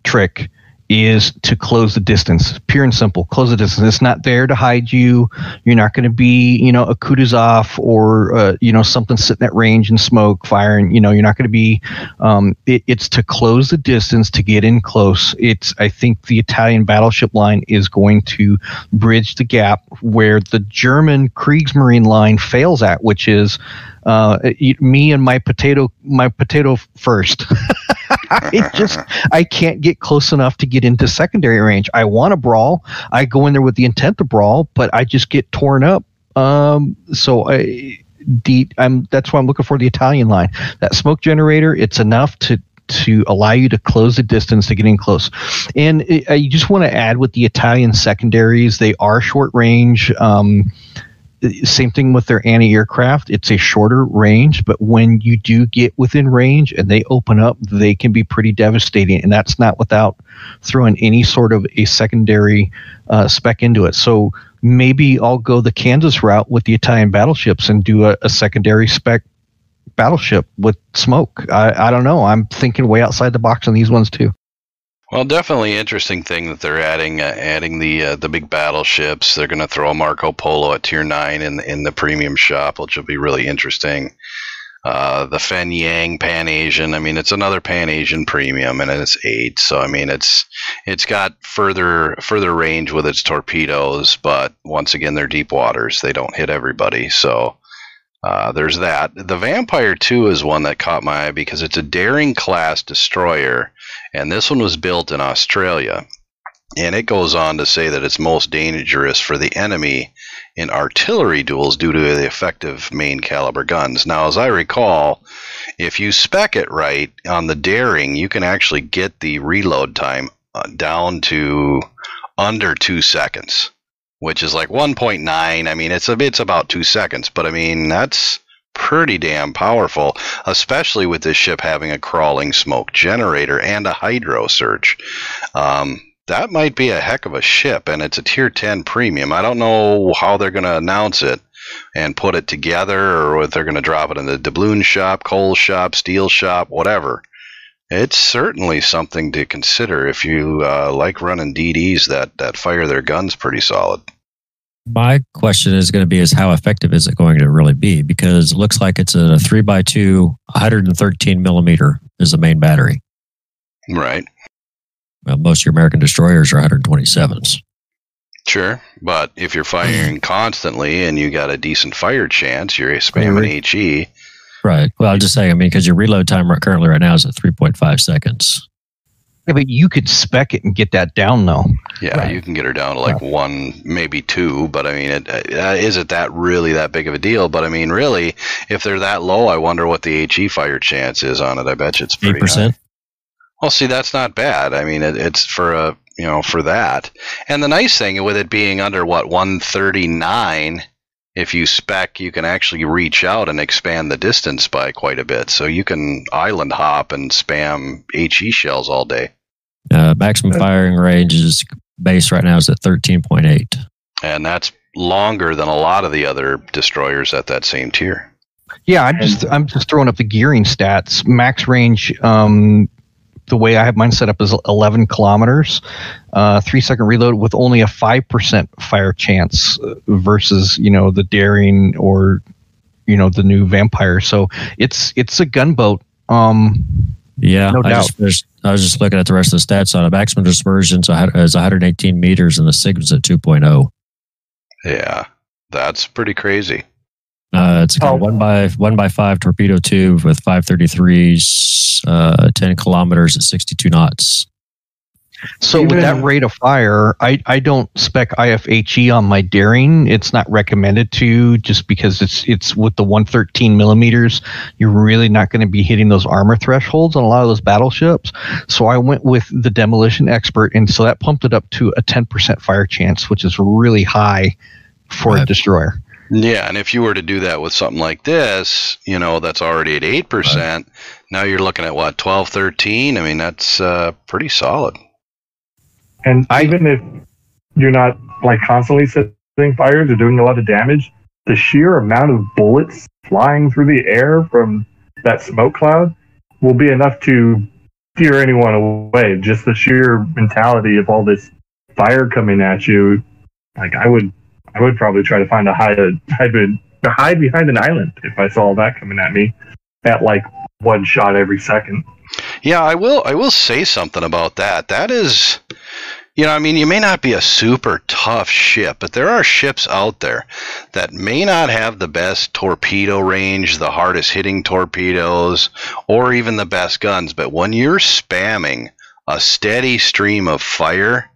trick is to close the distance. Pure and simple. Close the distance. It's not there to hide you. You're not going to be, you know, a Kutuzov or, uh, you know, something sitting at range and smoke, firing. You know, you're not going to be. Um, it, it's to close the distance to get in close. It's. I think the Italian battleship line is going to bridge the gap where the German Kriegsmarine line fails at, which is uh, me and my potato my potato first. I just I can't get close enough to get into secondary range. I want to brawl. I go in there with the intent to brawl, but I just get torn up. Um, so I, the, I'm that's why I'm looking for the Italian line. That smoke generator, it's enough to to allow you to close the distance to get in close. And it, you just want to add with the Italian secondaries, they are short range. Um, same thing with their anti-aircraft. It's a shorter range but when you do get within range and they open up they can be pretty devastating and that's not without throwing any sort of a secondary uh, spec into it. So maybe i'll go the kansas route with the italian battleships and do a, a secondary spec battleship with smoke. I, I don't know. I'm thinking way outside the box on these ones too well, definitely interesting thing that they're adding uh, adding the uh, the big battleships. They're going to throw a Marco Polo at tier nine in in the premium shop, which will be really interesting. Uh, the Fenyang Pan Asian. I mean, it's another Pan Asian premium, and it's eight. So I mean, it's it's got further further range with its torpedoes, but once again, they're deep waters. They don't hit everybody. So uh, there's that. The Vampire 2 is one that caught my eye because it's a daring class destroyer and this one was built in Australia. And it goes on to say that it's most dangerous for the enemy in artillery duels due to the effective main caliber guns. Now, as I recall, if you spec it right on the Daring, you can actually get the reload time uh, down to under two seconds, which is like 1.9. I mean, it's a, it's about two seconds, but I mean that's pretty damn powerful, especially with this ship having a crawling smoke generator and a hydro search. Um, that might be a heck of a ship, and it's a tier 10 premium. I don't know how they're going to announce it and put it together, or if they're going to drop it in the doubloon shop, coal shop, steel shop, whatever. It's certainly something to consider if you uh, like running DDs that, that fire their guns pretty solid. My question is going to be is how effective is it going to really be? Because it looks like it's a three by two, 113 millimeter is the main battery. Right. Well, most of your American destroyers are 127s. Sure, but if you're firing constantly and you got a decent fire chance, you're spamming HE. Right. Well, I'm just saying. I mean, because your reload time currently right now is at 3.5 seconds. Yeah, but you could spec it and get that down though. Yeah, right. you can get her down to like yeah. one, maybe two. But I mean, it, uh, is it that really that big of a deal? But I mean, really, if they're that low, I wonder what the HE fire chance is on it. I bet you it's pretty 8%. high. Well, see, that's not bad. I mean, it, it's for a you know for that. And the nice thing with it being under what 139 if you spec, you can actually reach out and expand the distance by quite a bit. So you can island hop and spam HE shells all day. Uh, maximum firing range is base right now is at 13.8. And that's longer than a lot of the other destroyers at that same tier. Yeah, I just I'm just throwing up the gearing stats. Max range um, the way I have mine set up is 11 kilometers, uh, three second reload with only a five percent fire chance uh, versus you know the daring or you know the new vampire. So it's it's a gunboat. Um, yeah, no I doubt. Just I was just looking at the rest of the stats on it. Maximum dispersion is 118 meters, and the Sigma's at 2.0. Yeah, that's pretty crazy. Uh, it's a oh. one by one by five torpedo tube with 533s, uh, 10 kilometers at 62 knots. So Even with that rate of fire, I, I don't spec IFHE on my Daring. It's not recommended to just because it's it's with the 113 millimeters. You're really not going to be hitting those armor thresholds on a lot of those battleships. So I went with the demolition expert, and so that pumped it up to a 10% fire chance, which is really high for right. a destroyer. Yeah, and if you were to do that with something like this, you know, that's already at 8%, right. now you're looking at what, 12, 13? I mean, that's uh, pretty solid. And even if you're not like constantly setting fires or doing a lot of damage, the sheer amount of bullets flying through the air from that smoke cloud will be enough to steer anyone away. Just the sheer mentality of all this fire coming at you. Like I would, I would probably try to find a hide, hide, hide behind an island if I saw that coming at me at like one shot every second. Yeah, I will. I will say something about that. That is, you know, I mean, you may not be a super tough ship, but there are ships out there that may not have the best torpedo range, the hardest hitting torpedoes, or even the best guns. But when you're spamming a steady stream of fire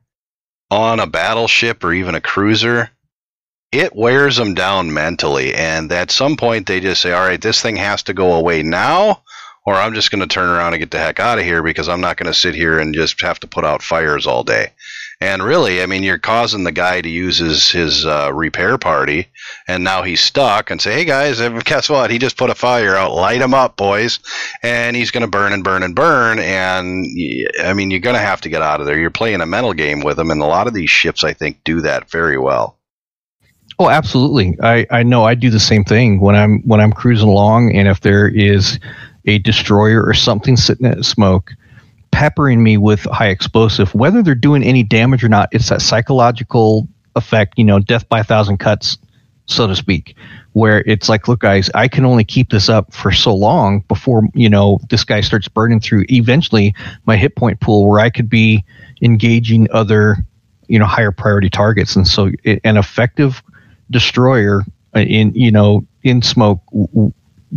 on a battleship or even a cruiser, it wears them down mentally. And at some point, they just say, all right, this thing has to go away now, or I'm just going to turn around and get the heck out of here because I'm not going to sit here and just have to put out fires all day. And really, I mean, you're causing the guy to use his his uh, repair party, and now he's stuck. And say, hey guys, guess what? He just put a fire out. Light him up, boys. And he's going to burn and burn and burn. And I mean, you're going to have to get out of there. You're playing a mental game with him, and a lot of these ships, I think, do that very well. Oh, absolutely. I, I know I do the same thing when I'm when I'm cruising along, and if there is a destroyer or something sitting at smoke, peppering me with high explosive, whether they're doing any damage or not, it's that psychological effect, you know, death by a thousand cuts, so to speak, where it's like, look, guys, I can only keep this up for so long before, you know, this guy starts burning through eventually my hit point pool where I could be engaging other, you know, higher priority targets. And so it, an effective destroyer in, you know, in smoke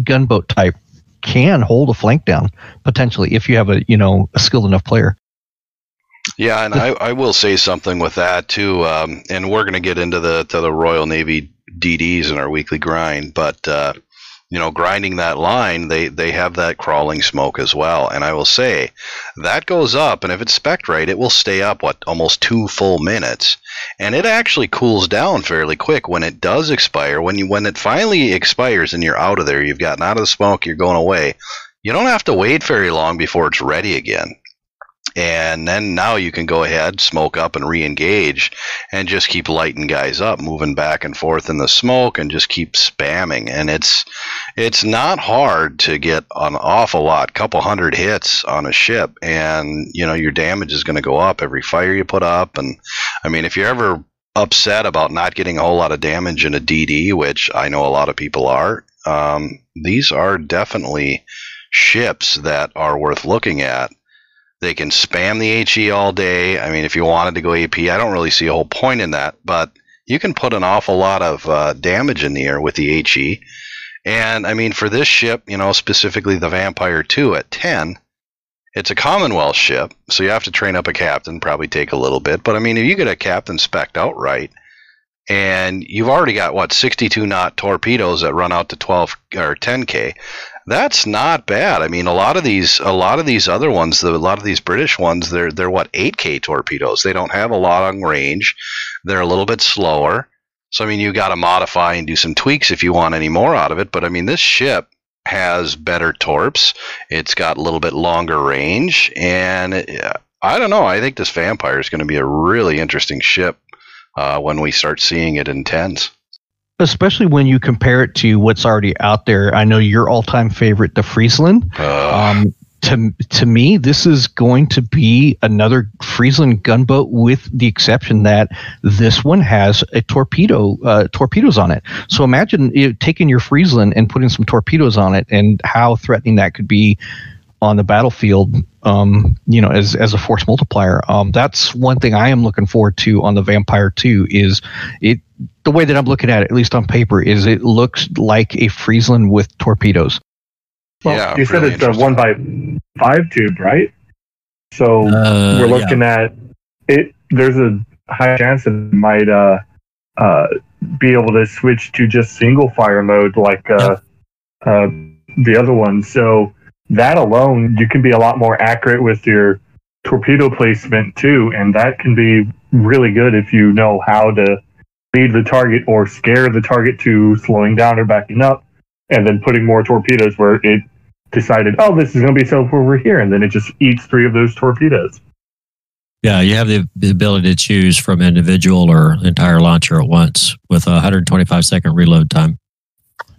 gunboat type can hold a flank down potentially if you have a you know a skilled enough player. Yeah, and I, I will say something with that too. Um, and we're going to get into the to the Royal Navy DDs in our weekly grind, but uh, you know, grinding that line, they they have that crawling smoke as well. And I will say that goes up, and if it's spec right, it will stay up what almost two full minutes, and it actually cools down fairly quick when it does expire. When you when it finally expires and you're out of there, you've gotten out of the smoke, you're going away. You don't have to wait very long before it's ready again and then now you can go ahead, smoke up, and re-engage, and just keep lighting guys up, moving back and forth in the smoke, and just keep spamming. And it's it's not hard to get an awful lot, couple hundred hits on a ship, and you know your damage is going to go up every fire you put up. And I mean, if you're ever upset about not getting a whole lot of damage in a DD, which I know a lot of people are, um, these are definitely ships that are worth looking at they can spam the HE all day. I mean, if you wanted to go AP, I don't really see a whole point in that, but you can put an awful lot of uh, damage in the air with the HE. And I mean, for this ship, you know, specifically the Vampire 2 at 10, it's a Commonwealth ship, so you have to train up a captain, probably take a little bit. But I mean, if you get a captain specced outright, and you've already got what 62 knot torpedoes that run out to 12 or 10k that's not bad. I mean, a lot of these, a lot of these other ones, the, a lot of these British ones, they're they're what 8K torpedoes. They don't have a long range. They're a little bit slower. So I mean, you got to modify and do some tweaks if you want any more out of it. But I mean, this ship has better torps. It's got a little bit longer range, and it, I don't know. I think this Vampire is going to be a really interesting ship uh, when we start seeing it in tens especially when you compare it to what's already out there. I know your all-time favorite, the Friesland. Uh, Um, to to me, this is going to be another Friesland gunboat, with the exception that this one has a torpedo uh, torpedoes on it. So imagine you taking your Friesland and putting some torpedoes on it, and how threatening that could be on the battlefield. Um, you know, as as a force multiplier. Um, that's one thing I am looking forward to on the Vampire Two. Is it the way that I'm looking at it, at least on paper, is it looks like a Friesland with torpedoes. Well, Yeah, you said really it's a one by five tube, right? So Uh, we're looking at it. There's a high chance it might uh, uh, be able to switch to just single fire mode like uh, uh, the other one. So that alone, you can be a lot more accurate with your torpedo placement too, and that can be really good if you know how to lead the target or scare the target to slowing down or backing up, and then putting more torpedoes where it decided, oh, this is going to be safe over here, and then it just eats three of those torpedoes. Yeah, you have the, the ability to choose from individual or entire launcher at once with a 125 second reload time.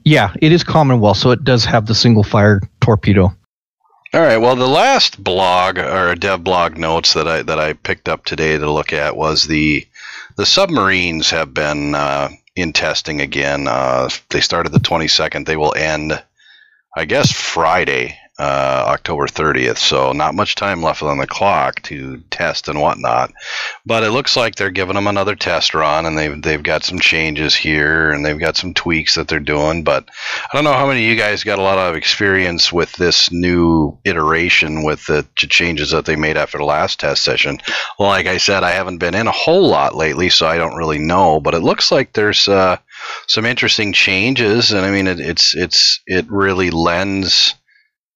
Yeah, it is Commonwealth, so it does have the single fire torpedo. All right. Well, the last blog or dev blog notes that I that I picked up today to look at was the the submarines have been uh, in testing again. Uh, they started the 22nd. They will end, I guess, Friday uh, October 30th. So not much time left on the clock to test and whatnot. But it looks like they're giving them another test run, and they've they've got some changes here, and they've got some tweaks that they're doing. But I don't know how many of you guys got a lot of experience with this new iteration with the changes that they made after the last test session. Like I said, I haven't been in a whole lot lately, so I don't really know. But it looks like there's uh, some interesting changes, and I mean, it, it's it's it really lends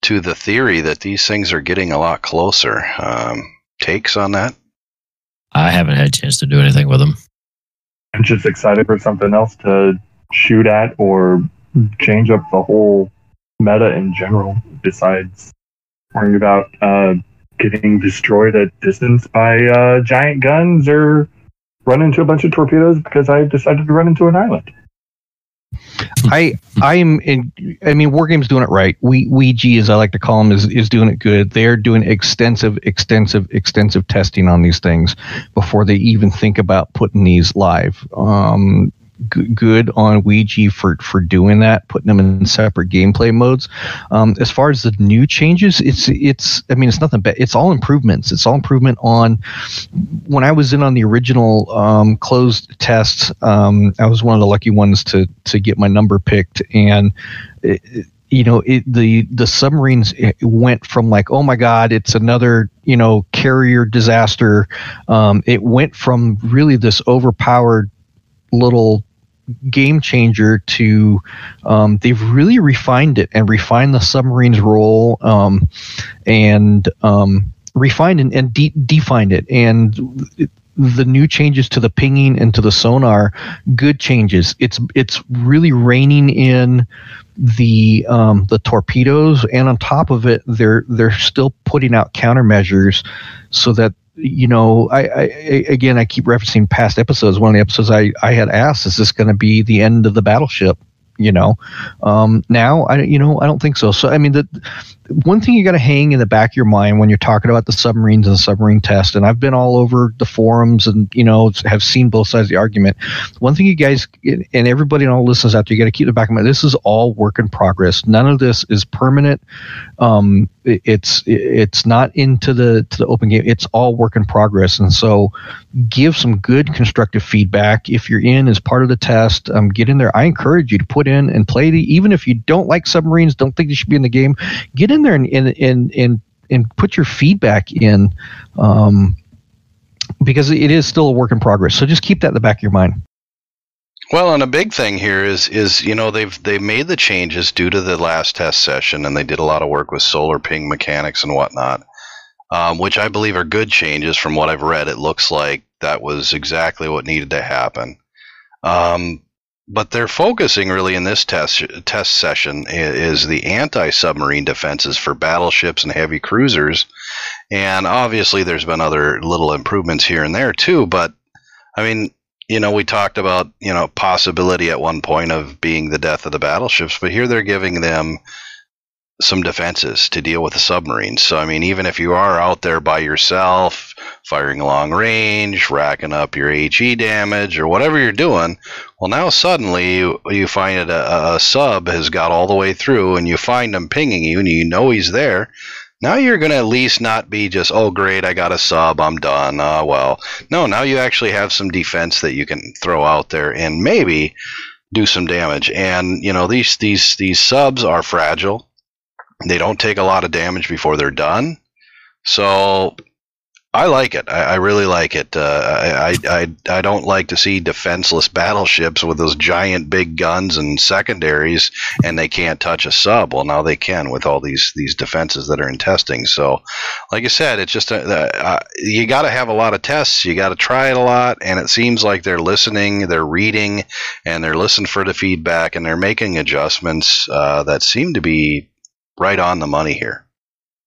to the theory that these things are getting a lot closer. Um, takes on that? I haven't had a chance to do anything with them. I'm just excited for something else to shoot at or change up the whole meta in general, besides worrying about uh, getting destroyed at distance by uh, giant guns or run into a bunch of torpedoes because I decided to run into an island. I I'm in. I mean, Wargame's doing it right. We Ouija, as I like to call them, is is doing it good. They're doing extensive, extensive, extensive testing on these things before they even think about putting these live. Um, g- good on Ouija for for doing that, putting them in separate gameplay modes. Um, as far as the new changes, it's it's. I mean, it's nothing bad. It's all improvements. It's all improvement on. When I was in on the original um, closed tests, um, I was one of the lucky ones to to get my number picked, and. It, you know it, the the submarines went from like oh my god it's another you know carrier disaster um, it went from really this overpowered little game changer to um, they've really refined it and refined the submarine's role um, and um, refined and, and de- defined it. And it, the new changes to the pinging and to the sonar good changes. It's it's really reining in the um, the torpedoes and on top of it they're they're still putting out countermeasures so that you know, I, I, again, I keep referencing past episodes. One of the episodes I, I had asked, is this going to be the end of the battleship? You know, um, now I, you know, I don't think so. So, I mean, the one thing you got to hang in the back of your mind when you're talking about the submarines and the submarine test, and I've been all over the forums and you know have seen both sides of the argument. One thing you guys and everybody and all listeners out there, you got to keep in the back of mind. This is all work in progress. None of this is permanent. Um, it's it's not into the to the open game. It's all work in progress, and so give some good constructive feedback. If you're in as part of the test, um, get in there. I encourage you to put in and play the. Even if you don't like submarines, don't think they should be in the game, get in there and and and and, and put your feedback in. Um, because it is still a work in progress. So just keep that in the back of your mind. Well, and a big thing here is is you know they've they made the changes due to the last test session, and they did a lot of work with sonar ping mechanics and whatnot, um, which I believe are good changes. From what I've read, it looks like that was exactly what needed to happen. Um, but they're focusing really in this test test session is the anti submarine defenses for battleships and heavy cruisers, and obviously there's been other little improvements here and there too. But I mean, you know, we talked about, you know, possibility at one point of being the death of the battleships, but here they're giving them some defenses to deal with the submarines. So, I mean, even if you are out there by yourself, firing long range, racking up your HE damage, or whatever you're doing, well, now suddenly you, you find that a, a sub has got all the way through and you find him pinging you and you know he's there now you're going to at least not be just, oh, great, I got a sub, I'm done. Uh, well, no, now you actually have some defense that you can throw out there and maybe do some damage. And you know these these these subs are fragile. They don't take a lot of damage before they're done. So I like it. I, I really like it. Uh, I, I I don't like to see defenseless battleships with those giant big guns and secondaries, and they can't touch a sub. Well, now they can with all these these defenses that are in testing. So, like I said, it's just a, uh, you got to have a lot of tests. You got to try it a lot, and it seems like they're listening, they're reading, and they're listening for the feedback, and they're making adjustments uh, that seem to be right on the money here.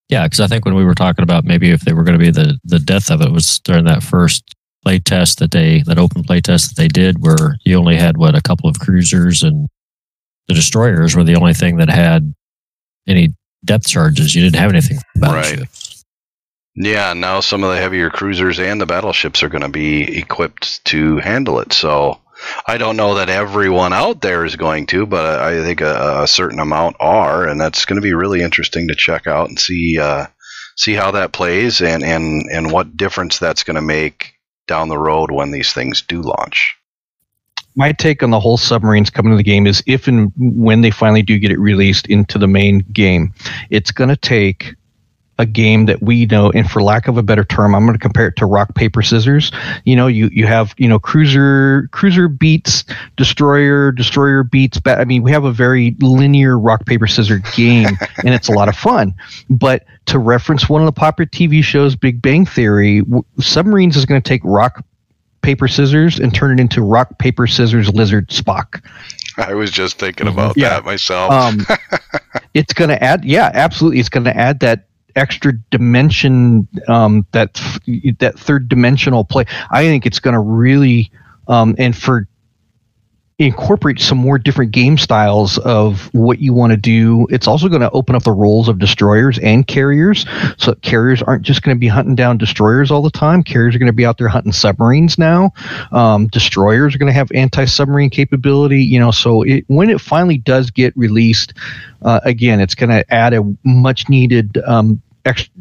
Yeah, because I think when we were talking about maybe if they were going to be the the death of it was during that first play test that they that open play test that they did, where you only had what a couple of cruisers and the destroyers were the only thing that had any depth charges. You didn't have anything. battleship. Yeah, now some of the heavier cruisers and the battleships are going to be equipped to handle it. So I don't know that everyone out there is going to, but I think a, a certain amount are, and that's going to be really interesting to check out and see uh, see how that plays and and and what difference that's going to make down the road when these things do launch. my take on the whole submarines coming to the game is if and when they finally do get it released into the main game, it's going to take a game that we know, and for lack of a better term, I'm going to compare it to rock paper scissors. You know, you you have you know cruiser cruiser beats destroyer, destroyer beats. I mean, we have a very linear rock paper scissors game, and it's a lot of fun. But to reference one of the popular TV shows, Big Bang Theory, w- submarines is going to take rock paper scissors and turn it into rock paper scissors lizard Spock. I was just thinking about Yeah. that myself. Um, it's going to add, yeah, absolutely. It's going to add that extra dimension, um, that that third dimensional play. I think it's going to really, um, and for incorporate some more different game styles of what you want to do. It's also going to open up the roles of destroyers and carriers. So carriers aren't just going to be hunting down destroyers all the time. Carriers are going to be out there hunting submarines now. Um, destroyers are going to have anti-submarine capability. You know, so it, when it finally does get released, uh, again, it's going to add a much-needed um, extra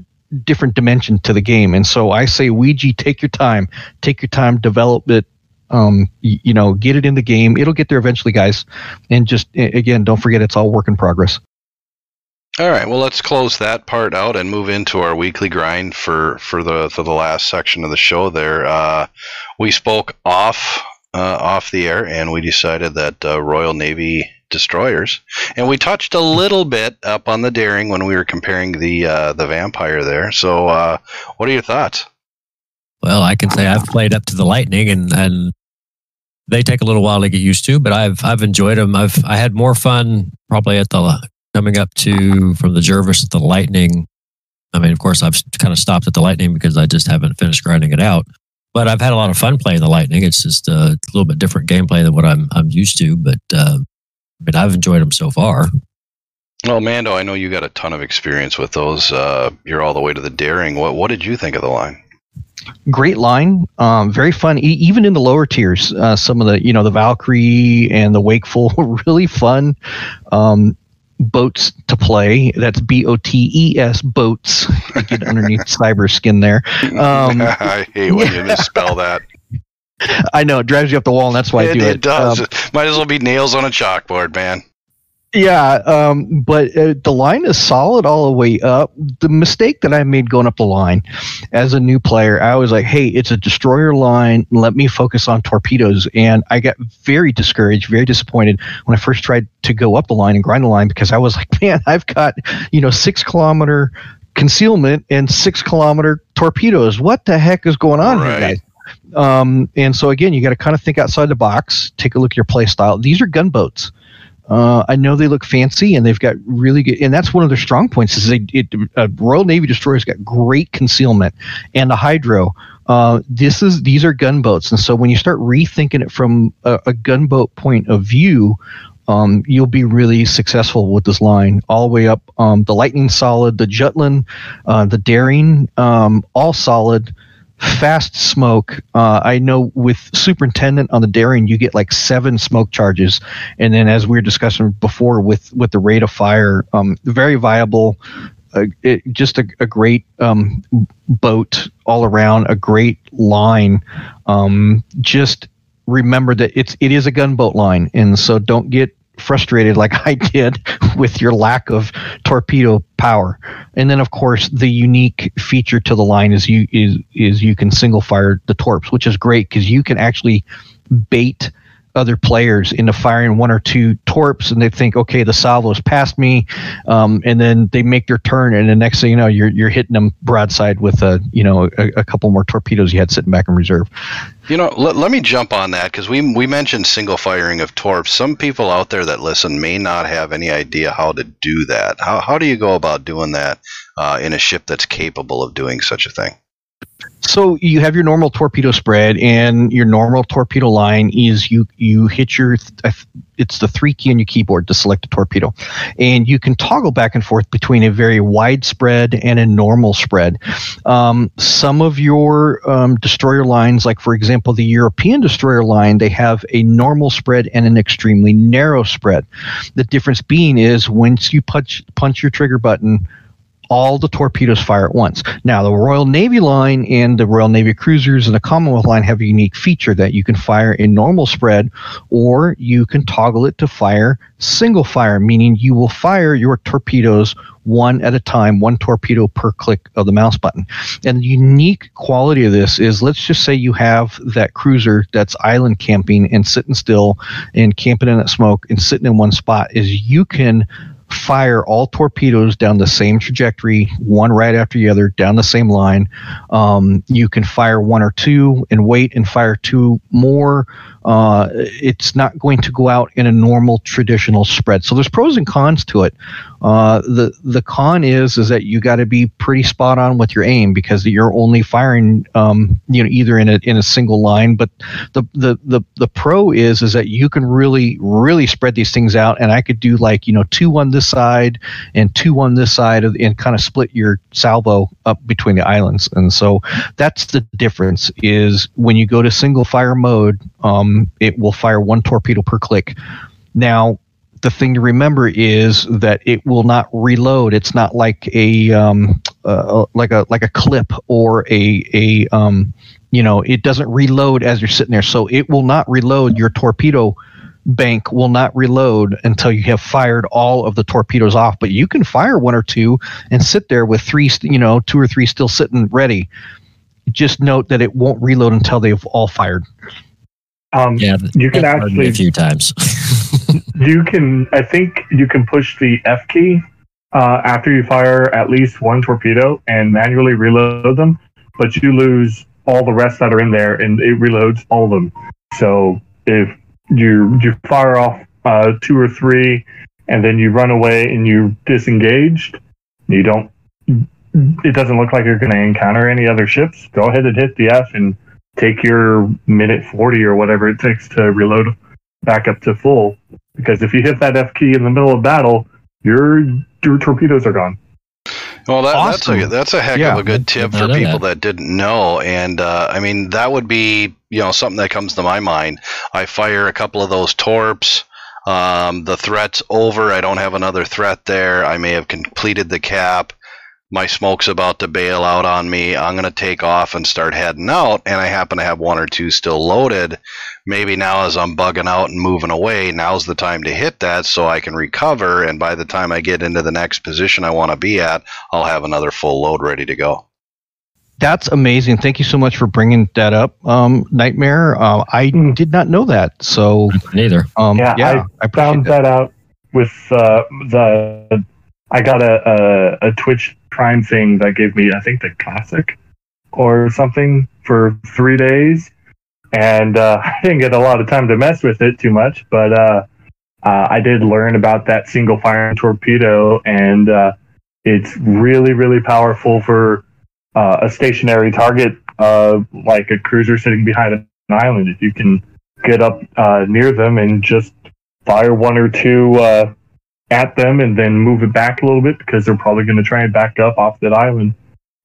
different dimension to the game. And so I say, Ouija, take your time, take your time, develop it. Um, y- you know, get it in the game. It'll get there eventually, guys. And just again, don't forget, it's all work in progress. All right, well, let's close that part out and move into our weekly grind for for the for the last section of the show. There, uh, we spoke off uh, off the air, and we decided that uh, Royal Navy destroyers, and we touched a little bit up on the daring when we were comparing the uh, the vampire there. So, uh, what are your thoughts? Well, I can say I've played up to the lightning, and and they take a little while to get used to, but I've I've enjoyed them. I've I had more fun probably at the coming up to from the Jervis at the lightning. I mean, of course, I've kind of stopped at the lightning because I just haven't finished grinding it out. But I've had a lot of fun playing the lightning. It's just a little bit different gameplay than what I'm I'm used to. But uh, I mean, I've enjoyed them so far. Well, Mando, I know you got a ton of experience with those. Uh, you're all the way to the daring. What what did you think of the line? Great line, um, very fun. E- even in the lower tiers, uh, some of the you know the Valkyrie and the Wakeful were really fun um, boats to play. That's B O T E S boats. Get underneath cyber skin there. Um, I hate when you misspell that. I know it drives you up the wall, and that's why I do it. it does. Um, Might as well be nails on a chalkboard, man. Yeah, um, but uh, the line is solid all the way up. The mistake that I made going up the line as a new player, I was like, hey, it's a destroyer line. Let me focus on torpedoes. And I got very discouraged, very disappointed when I first tried to go up the line and grind the line because I was like, man, I've got, you know, six kilometer concealment and six kilometer torpedoes. What the heck is going on here, Right. guys? Um, and so again, you got to kind of think outside the box, take a look at your play style. These are gunboats. Uh, I know they look fancy and they've got really good, and that's one of their strong points. Is they it, uh, Royal Navy destroyers got great concealment and the hydro. Uh, this is these are gunboats, and so when you start rethinking it from a, a gunboat point of view, um, you'll be really successful with this line all the way up. Um, the Lightning solid, the Jutland, uh, the Daring, um, all solid. Fast smoke. Uh, I know with Superintendent on the Daring, you get like seven smoke charges, and then as we were discussing before with with the rate of fire, um, very viable. Uh, it, just a, a great um, boat all around, a great line. Um, just remember that it's it is a gunboat line, and so don't get frustrated like I did with your lack of torpedo power. And then of course the unique feature to the line is you is is you can single fire the torps, which is great because you can actually bait other players into firing one or two torps and they think okay the salvo's past me um, and then they make their turn and the next thing you know you're, you're hitting them broadside with a you know a, a couple more torpedoes you had sitting back in reserve You know, let, let me jump on that because we we mentioned single firing of torps. Some people out there that listen may not have any idea how to do that. How how do you go about doing that uh, in a ship that's capable of doing such a thing? So you have your normal torpedo spread, and your normal torpedo line is you you hit your it's the three key on your keyboard to select a torpedo, and you can toggle back and forth between a very wide spread and a normal spread. Um, some of your um, destroyer lines, like for example the European destroyer line, they have a normal spread and an extremely narrow spread. The difference being is once you punch punch your trigger button all the torpedoes fire at once. Now, the Royal Navy line and the Royal Navy cruisers and the Commonwealth line have a unique feature that you can fire in normal spread or you can toggle it to fire single fire, meaning you will fire your torpedoes one at a time, one torpedo per click of the mouse button. And the unique quality of this is let's just say you have that cruiser that's island camping and sitting still and camping in that smoke and sitting in one spot is you can fire all torpedoes down the same trajectory, one right after the other, down the same line. Um, you can fire one or two and wait and fire two more uh, it's not going to go out in a normal traditional spread. So there's pros and cons to it. Uh, the the con is is that you got to be pretty spot on with your aim because you're only firing um, you know either in a in a single line. But the, the the the pro is is that you can really really spread these things out, and I could do like you know two on this side and two on this side, of, and kind of split your salvo up between the islands. And so that's the difference is when you go to single fire mode. Um, it will fire one torpedo per click. Now, the thing to remember is that it will not reload. It's not like a um, uh, like a like a clip or a a um, you know it doesn't reload as you're sitting there. So it will not reload. Your torpedo bank will not reload until you have fired all of the torpedoes off. But you can fire one or two and sit there with three, you know, two or three still sitting ready. Just note that it won't reload until they've all fired. Um, yeah, you can actually a few times. you can, I think, you can push the F key uh, after you fire at least one torpedo and manually reload them, but you lose all the rest that are in there, and it reloads all of them. So if you you fire off uh, two or three, and then you run away and you disengaged, you don't. It doesn't look like you're going to encounter any other ships. Go ahead and hit the F and take your minute 40 or whatever it takes to reload back up to full. Because if you hit that F key in the middle of battle, your your torpedoes are gone. Well, that, awesome. that's a that's a heck yeah. of a good tip for people that. that. didn't know, and uh, I mean that would be you know something that comes to my mind. I fire a couple of those torps. Um, the threat's over. I don't have another threat there. I may have completed the cap my smoke's about to bail out on me. I'm going to take off and start heading out. And I happen to have one or two still loaded. Maybe now, as I'm bugging out and moving away, now's the time to hit that so I can recover. And by the time I get into the next position I want to be at, I'll have another full load ready to go. That's amazing. Thank you so much for bringing that up, um, Nightmare. Uh, I mm. did not know that. So neither. Um, yeah, yeah, I, I found that. that. out with uh, the. I got a, a, a Twitch Prime thing that gave me, I think, the classic or something for three days, and uh, I didn't get a lot of time to mess with it too much. But uh, uh, I did learn about that single firing torpedo, and uh, it's really, really powerful for uh, a stationary target, uh, like a cruiser sitting behind an island. If you can get up near them and just fire one or two at them and then move it back a little bit because they're probably going to try and back up off that island.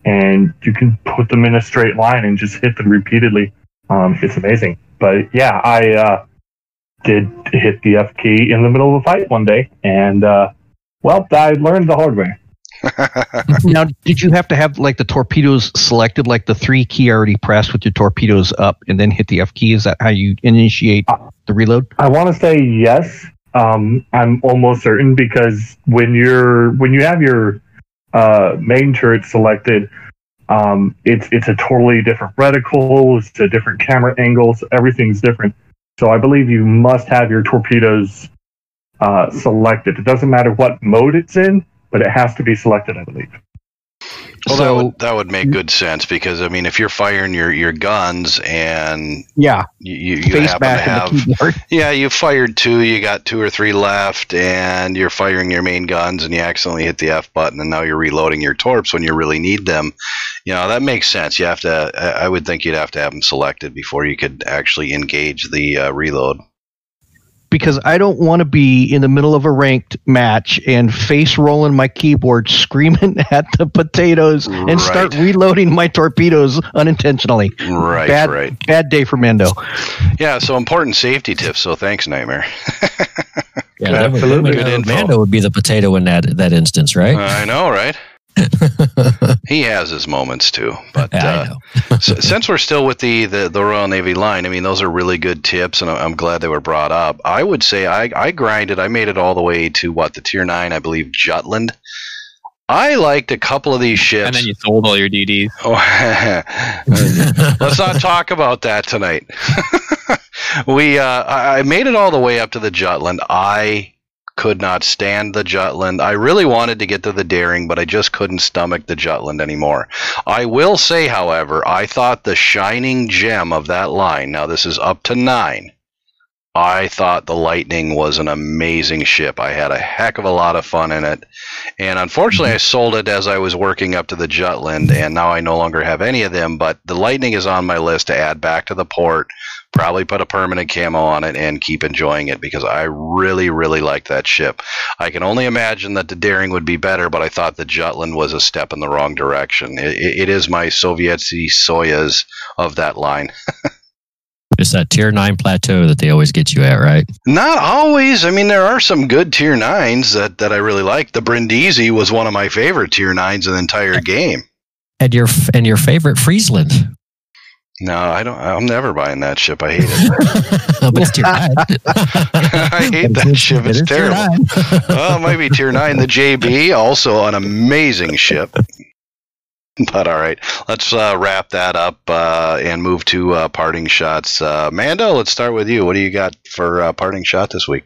And you can put them in a straight line and just hit them repeatedly. Um, it's amazing. But yeah, I uh, did hit the F key in the middle of a fight one day, and uh, well, I learned the hard way. now, did you have to have like the torpedoes selected, like the three key already pressed with your torpedoes up, and then hit the F key? Is that how you initiate the reload? I want to say yes, um, I'm almost certain because when you're when you have your uh, main turret selected, um, it's it's a totally different reticle, it's a different camera angles, everything's different. So I believe you must have your torpedoes uh, selected. It doesn't matter what mode it's in, but it has to be selected, I believe. Well, so, that would that would make good sense because I mean, if you're firing your, your guns and yeah, you, you, happen to have yeah, you fired two, you got two or three left, and you're firing your main guns, and you accidentally hit the F button, and now you're reloading your torps when you really need them. you know that makes sense. You have to. I I would think you'd have to have them selected before you could actually engage the uh, reload. Because I don't want to be in the middle of a ranked match and face rolling my keyboard, screaming at the potatoes, and start reloading my torpedoes unintentionally. Right, Bad, right. bad day for Mando. Yeah, so important safety tips. So thanks, Nightmare. Yeah, that would- Absolutely. that Good info. Mando would be the potato in that that instance, right? I know, right? He has his moments too, but Yeah, uh, since we're still with the, the, the Royal Navy line, I mean, those are really good tips, and I'm glad they were brought up. I would say I, I grinded, I made it all the way to what, the Tier 9, I believe, Jutland. I liked a couple of these ships. And then you sold all your DDs. Let's not talk about that tonight. we, uh, I made it all the way up to the Jutland. I could not stand the Jutland. I really wanted to get to the Daring, but I just couldn't stomach the Jutland anymore. I will say, however, I thought the shining gem of that line, now this is up to nine, I thought the Lightning was an amazing ship. I had a heck of a lot of fun in it. And unfortunately, I sold it as I was working up to the Jutland, and now I no longer have any of them. But the Lightning is on my list to add back to the port. Probably put a permanent camo on it and keep enjoying it because I really, really like that ship. I can only imagine that the Daring would be better, but I thought the Jutland was a step in the wrong direction. It, it is my Sovietsky Soyuz of that line. It's that tier nine plateau that they always get you at, right? Not always. I mean, there are some good tier nines that, that I really like. The Brindisi was one of my favorite tier nines in the entire game. And your and your favorite Friesland. No, I don't. I'm never buying that ship. I hate it. but it's tier nine. I hate that ship. It It's is tier terrible. nine. well, it might be tier nine. The JB, also an amazing ship. But all right, let's uh, wrap that up uh, and move to uh, parting shots. Uh, Mando, let's start with you. What do you got for uh, parting shot this week?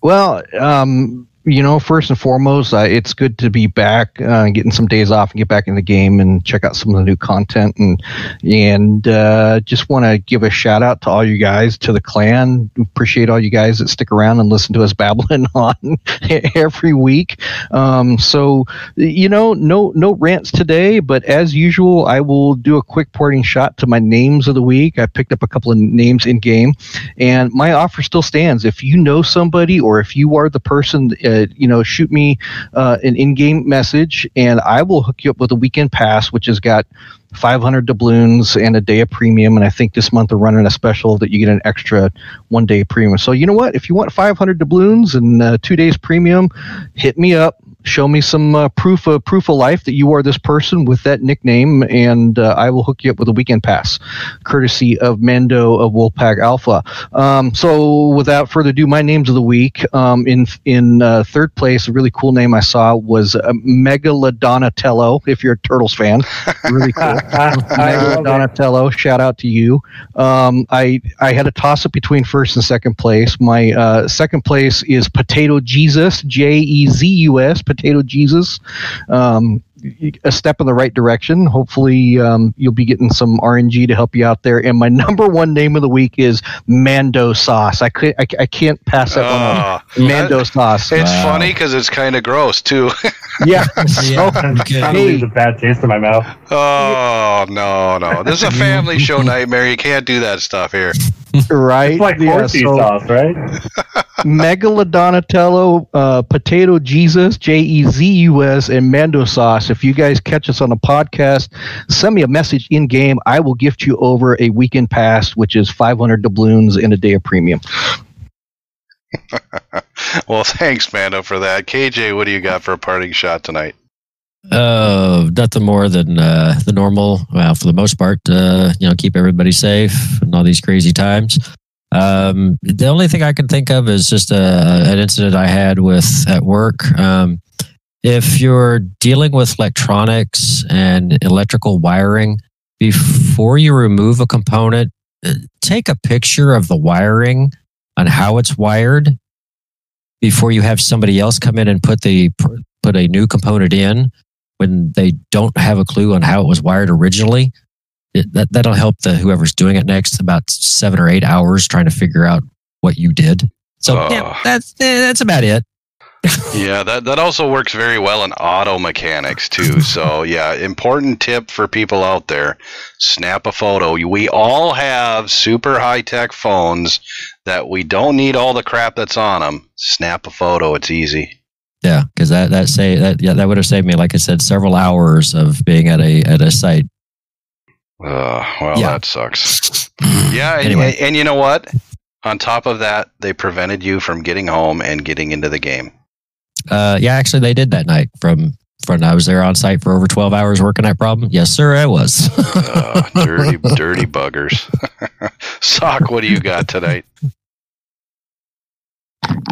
Well, um, you know, first and foremost, uh, it's good to be back, uh, getting some days off and get back in the game and check out some of the new content and and uh, just want to give a shout out to all you guys, to the clan. Appreciate all you guys that stick around and listen to us babbling on every week. Um, so you know, no no rants today, but as usual, I will do a quick porting shot to my names of the week. I picked up a couple of names in game, and my offer still stands. If you know somebody, or if you are the person, you know, shoot me uh, an in-game message, and I will hook you up with a weekend pass, which has got 500 doubloons and a day of premium. And I think this month they're running a special that you get an extra one day premium. So you know what? If you want 500 doubloons and uh, two days premium, hit me up. Show me some uh, proof of proof of life that you are this person with that nickname, and uh, I will hook you up with a weekend pass, courtesy of Mando of Wolfpack Alpha. Um, so, without further ado, my names of the week. Um, in in uh, third place, a really cool name I saw was uh, Megalodonatello. If you're a Turtles fan, really cool. I love it. Donatello, shout out to you. Um, I I had a toss up between first and second place. My uh, second place is Potato Jesus, J E Z U S, Potato Jesus. Um, a step in the right direction. Hopefully, um, you'll be getting some RNG to help you out there. And my number one name of the week is Mando Sauce. I could I, I can't pass that one up. Oh, Mando Sauce. It's Wow. funny because it's kind of gross too. Yeah. Yeah. So, I'm Okay. trying to Hey. leave a bad taste in my mouth. oh no, no! This is a family show nightmare. You can't do that stuff here. right. It's like Yeah, horsey so- sauce, right? Megalodonatello, uh, Potato Jesus, J E Z U S, and Mando Sauce. If you guys catch us on the podcast, send me a message in game. I will gift you over a weekend pass, which is 500 doubloons and a day of premium. Well, thanks, Mando, for that. KJ, what do you got for a parting shot tonight? Uh, nothing more than uh, the normal. Well, for the most part, uh, you know, keep everybody safe in all these crazy times. Um, the only thing I can think of is just a, an incident I had with at work. Um, if you're dealing with electronics and electrical wiring, before you remove a component, uh, take a picture of the wiring on how it's wired before you have somebody else come in and put the put a new component in when they don't have a clue on how it was wired originally. It, that that'll help the whoever's doing it next about seven or eight hours trying to figure out what you did. So Oh. yeah, that's eh, that's about it. Yeah, that, that also works very well in auto mechanics too. So yeah, important tip for people out there: snap a photo. We all have super high tech phones that we don't need all the crap that's on them. Snap a photo; it's easy. Yeah, because that that say that yeah that would have saved me, like I said, several hours of being at a at a site. Uh, well, Yeah. that sucks. Yeah, and, Anyway. and you know what? On top of that, they prevented you from getting home and getting into the game. Uh, yeah, actually, they did that night. From from I was there on site for over twelve hours working that problem. Yes, sir, I was. Uh, dirty, dirty buggers. Sock, what do you got tonight?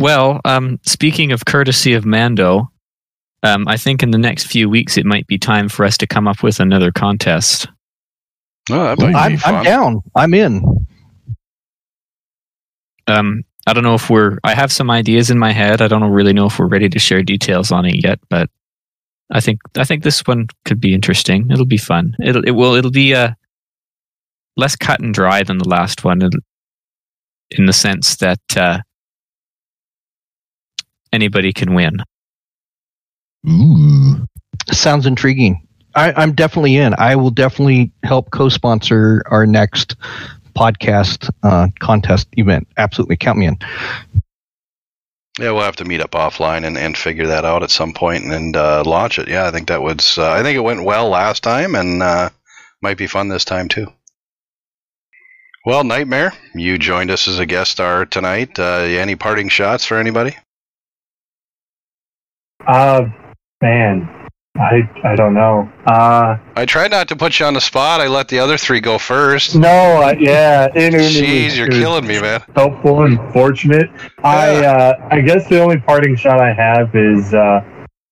Well, um, speaking of courtesy of Mando, um, I think in the next few weeks it might be time for us to come up with another contest. Oh, that might I'm, fun. I'm down. I'm in. Um, I don't know if we're. I have some ideas in my head. I don't really know if we're ready to share details on it yet, but I think I think this one could be interesting. It'll be fun. It'll it will it'll be uh, less cut and dry than the last one, in, in the sense that uh, anybody can win. Ooh. Sounds intriguing. I, I'm definitely in. I will definitely help co-sponsor our next podcast uh, contest event. Absolutely, count me in. Yeah, we'll have to meet up offline and, and figure that out at some point and, and uh, launch it. Yeah, I think that was. Uh, I think it went well last time and uh, might be fun this time too. Well, Nightmare, you joined us as a guest star tonight. Uh, any parting shots for anybody? Uh, man, I I don't know. Uh, I tried not to put you on the spot. I let the other three go first. no, uh, yeah. It, Jeez, you're killing me, man. Helpful and fortunate. I uh, I guess the only parting shot I have is uh,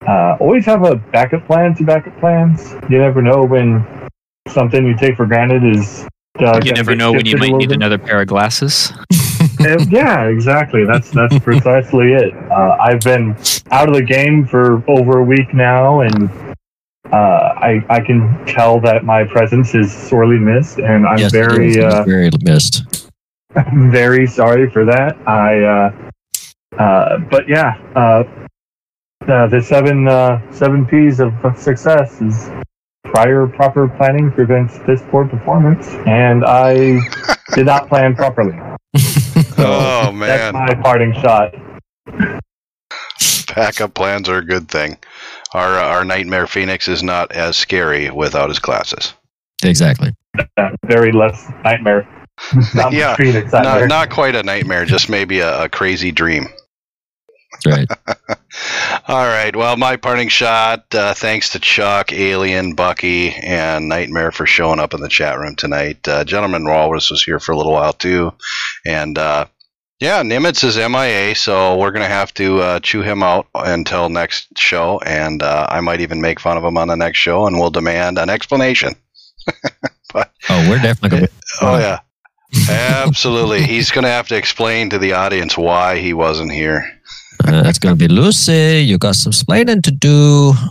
uh, always have a backup plan to backup plans. You never know when something you take for granted is. Uh, you never know when you might need another pair of glasses. Uh, yeah, exactly. That's that's precisely it. Uh, I've been out of the game for over a week now, and uh, I I can tell that my presence is sorely missed, and I'm yes, it very it was uh, very missed. very sorry for that. I uh, uh, but yeah, uh, uh, the seven uh, seven P's of success is prior proper planning prevents this poor performance, and I did not plan properly. Oh man, That's my parting shot. backup plans are a good thing. Our uh, our Nightmare Phoenix is not as scary without his glasses. Exactly. Uh, very less nightmare. Not Yeah, Phoenix Not, not quite a nightmare, just maybe a, a crazy dream. Right. All right. Well, my parting shot. Uh, thanks to Chuck, Alien, Bucky, and Nightmare for showing up in the chat room tonight. Uh, Gentleman Walrus was here for a little while too, and uh, yeah, Nimitz is MIA, so we're gonna have to uh, chew him out until next show, and uh, I might even make fun of him on the next show, and we'll demand an explanation. Oh, we're definitely going to Oh yeah, absolutely. He's gonna have to explain to the audience why he wasn't here. Uh, That's going to be Lucy. You got some explaining to do.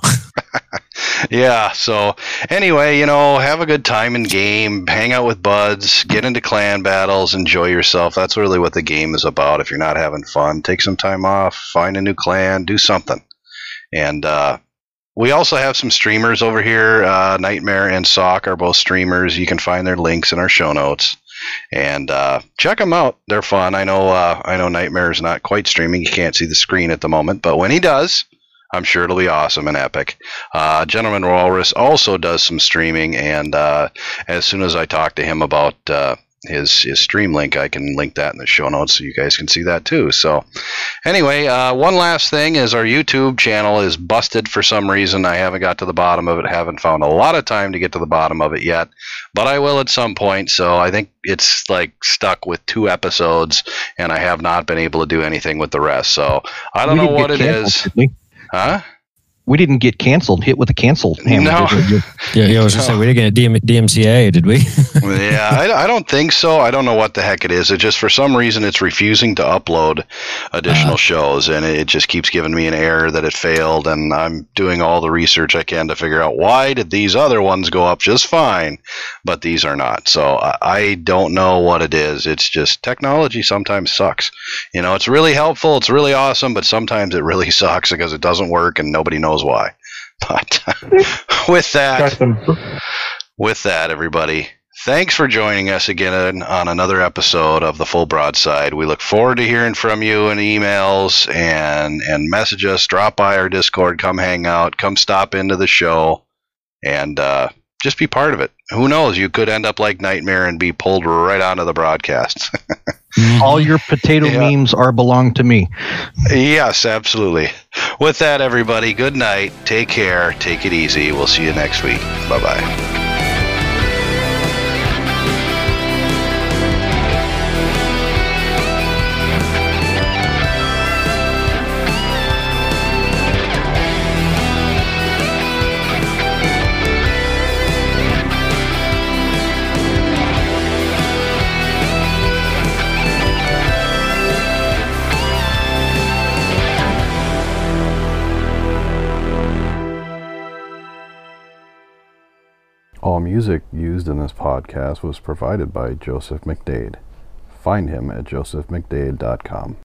yeah so anyway you know have a good time in game hang out with buds get into clan battles enjoy yourself. That's really what the game is about. If you're not having fun take some time off find a new clan do something. And uh we also have some streamers over here. Uh, nightmare and sock are both streamers. You can find their links in our show notes and uh, check them out. They're fun. I know uh, i know nightmare is not quite streaming. You can't see the screen at the moment but when he does i'm sure it'll be awesome and epic. Uh, Gentleman Walrus also does some streaming, and uh, as soon as I talk to him about uh, his his stream link, I can link that in the show notes so you guys can see that too. So, anyway, uh, one last thing is our YouTube channel is busted for some reason. I haven't got to the bottom of it. Haven't found a lot of time to get to the bottom of it yet, but I will at some point. So I think it's like stuck with two episodes, and I have not been able to do anything with the rest. So I don't We know what it is, huh? We didn't get canceled, hit with a canceled hammer. No. Yeah, yeah, I was just saying we didn't get DM, DMCA, did we? yeah, I, I don't think so. I don't know what the heck it is. It just for some reason it's refusing to upload additional Uh. shows, and it just keeps giving me an error that it failed. And I'm doing all the research I can to figure out why did these other ones go up just fine, but these are not. So I, I don't know what it is. It's just technology sometimes sucks. You know, it's really helpful, it's really awesome, but sometimes it really sucks because it doesn't work and nobody knows why. But with that, with that, everybody, thanks for joining us again on another episode of the Full Broadside. We look forward to hearing from you in emails and and message us. Drop by our Discord, come hang out, come stop into the show, and uh, just be part of it. Who knows? You could end up like Nightmare and be pulled right onto the broadcasts. Mm-hmm. All your potato Yeah. memes are belong to me. yes, absolutely. With that, everybody, good night. Take care. Take it easy. We'll see you next week. Bye bye. All music used in this podcast was provided by Joseph McDade. Find him at josephmcdade.com.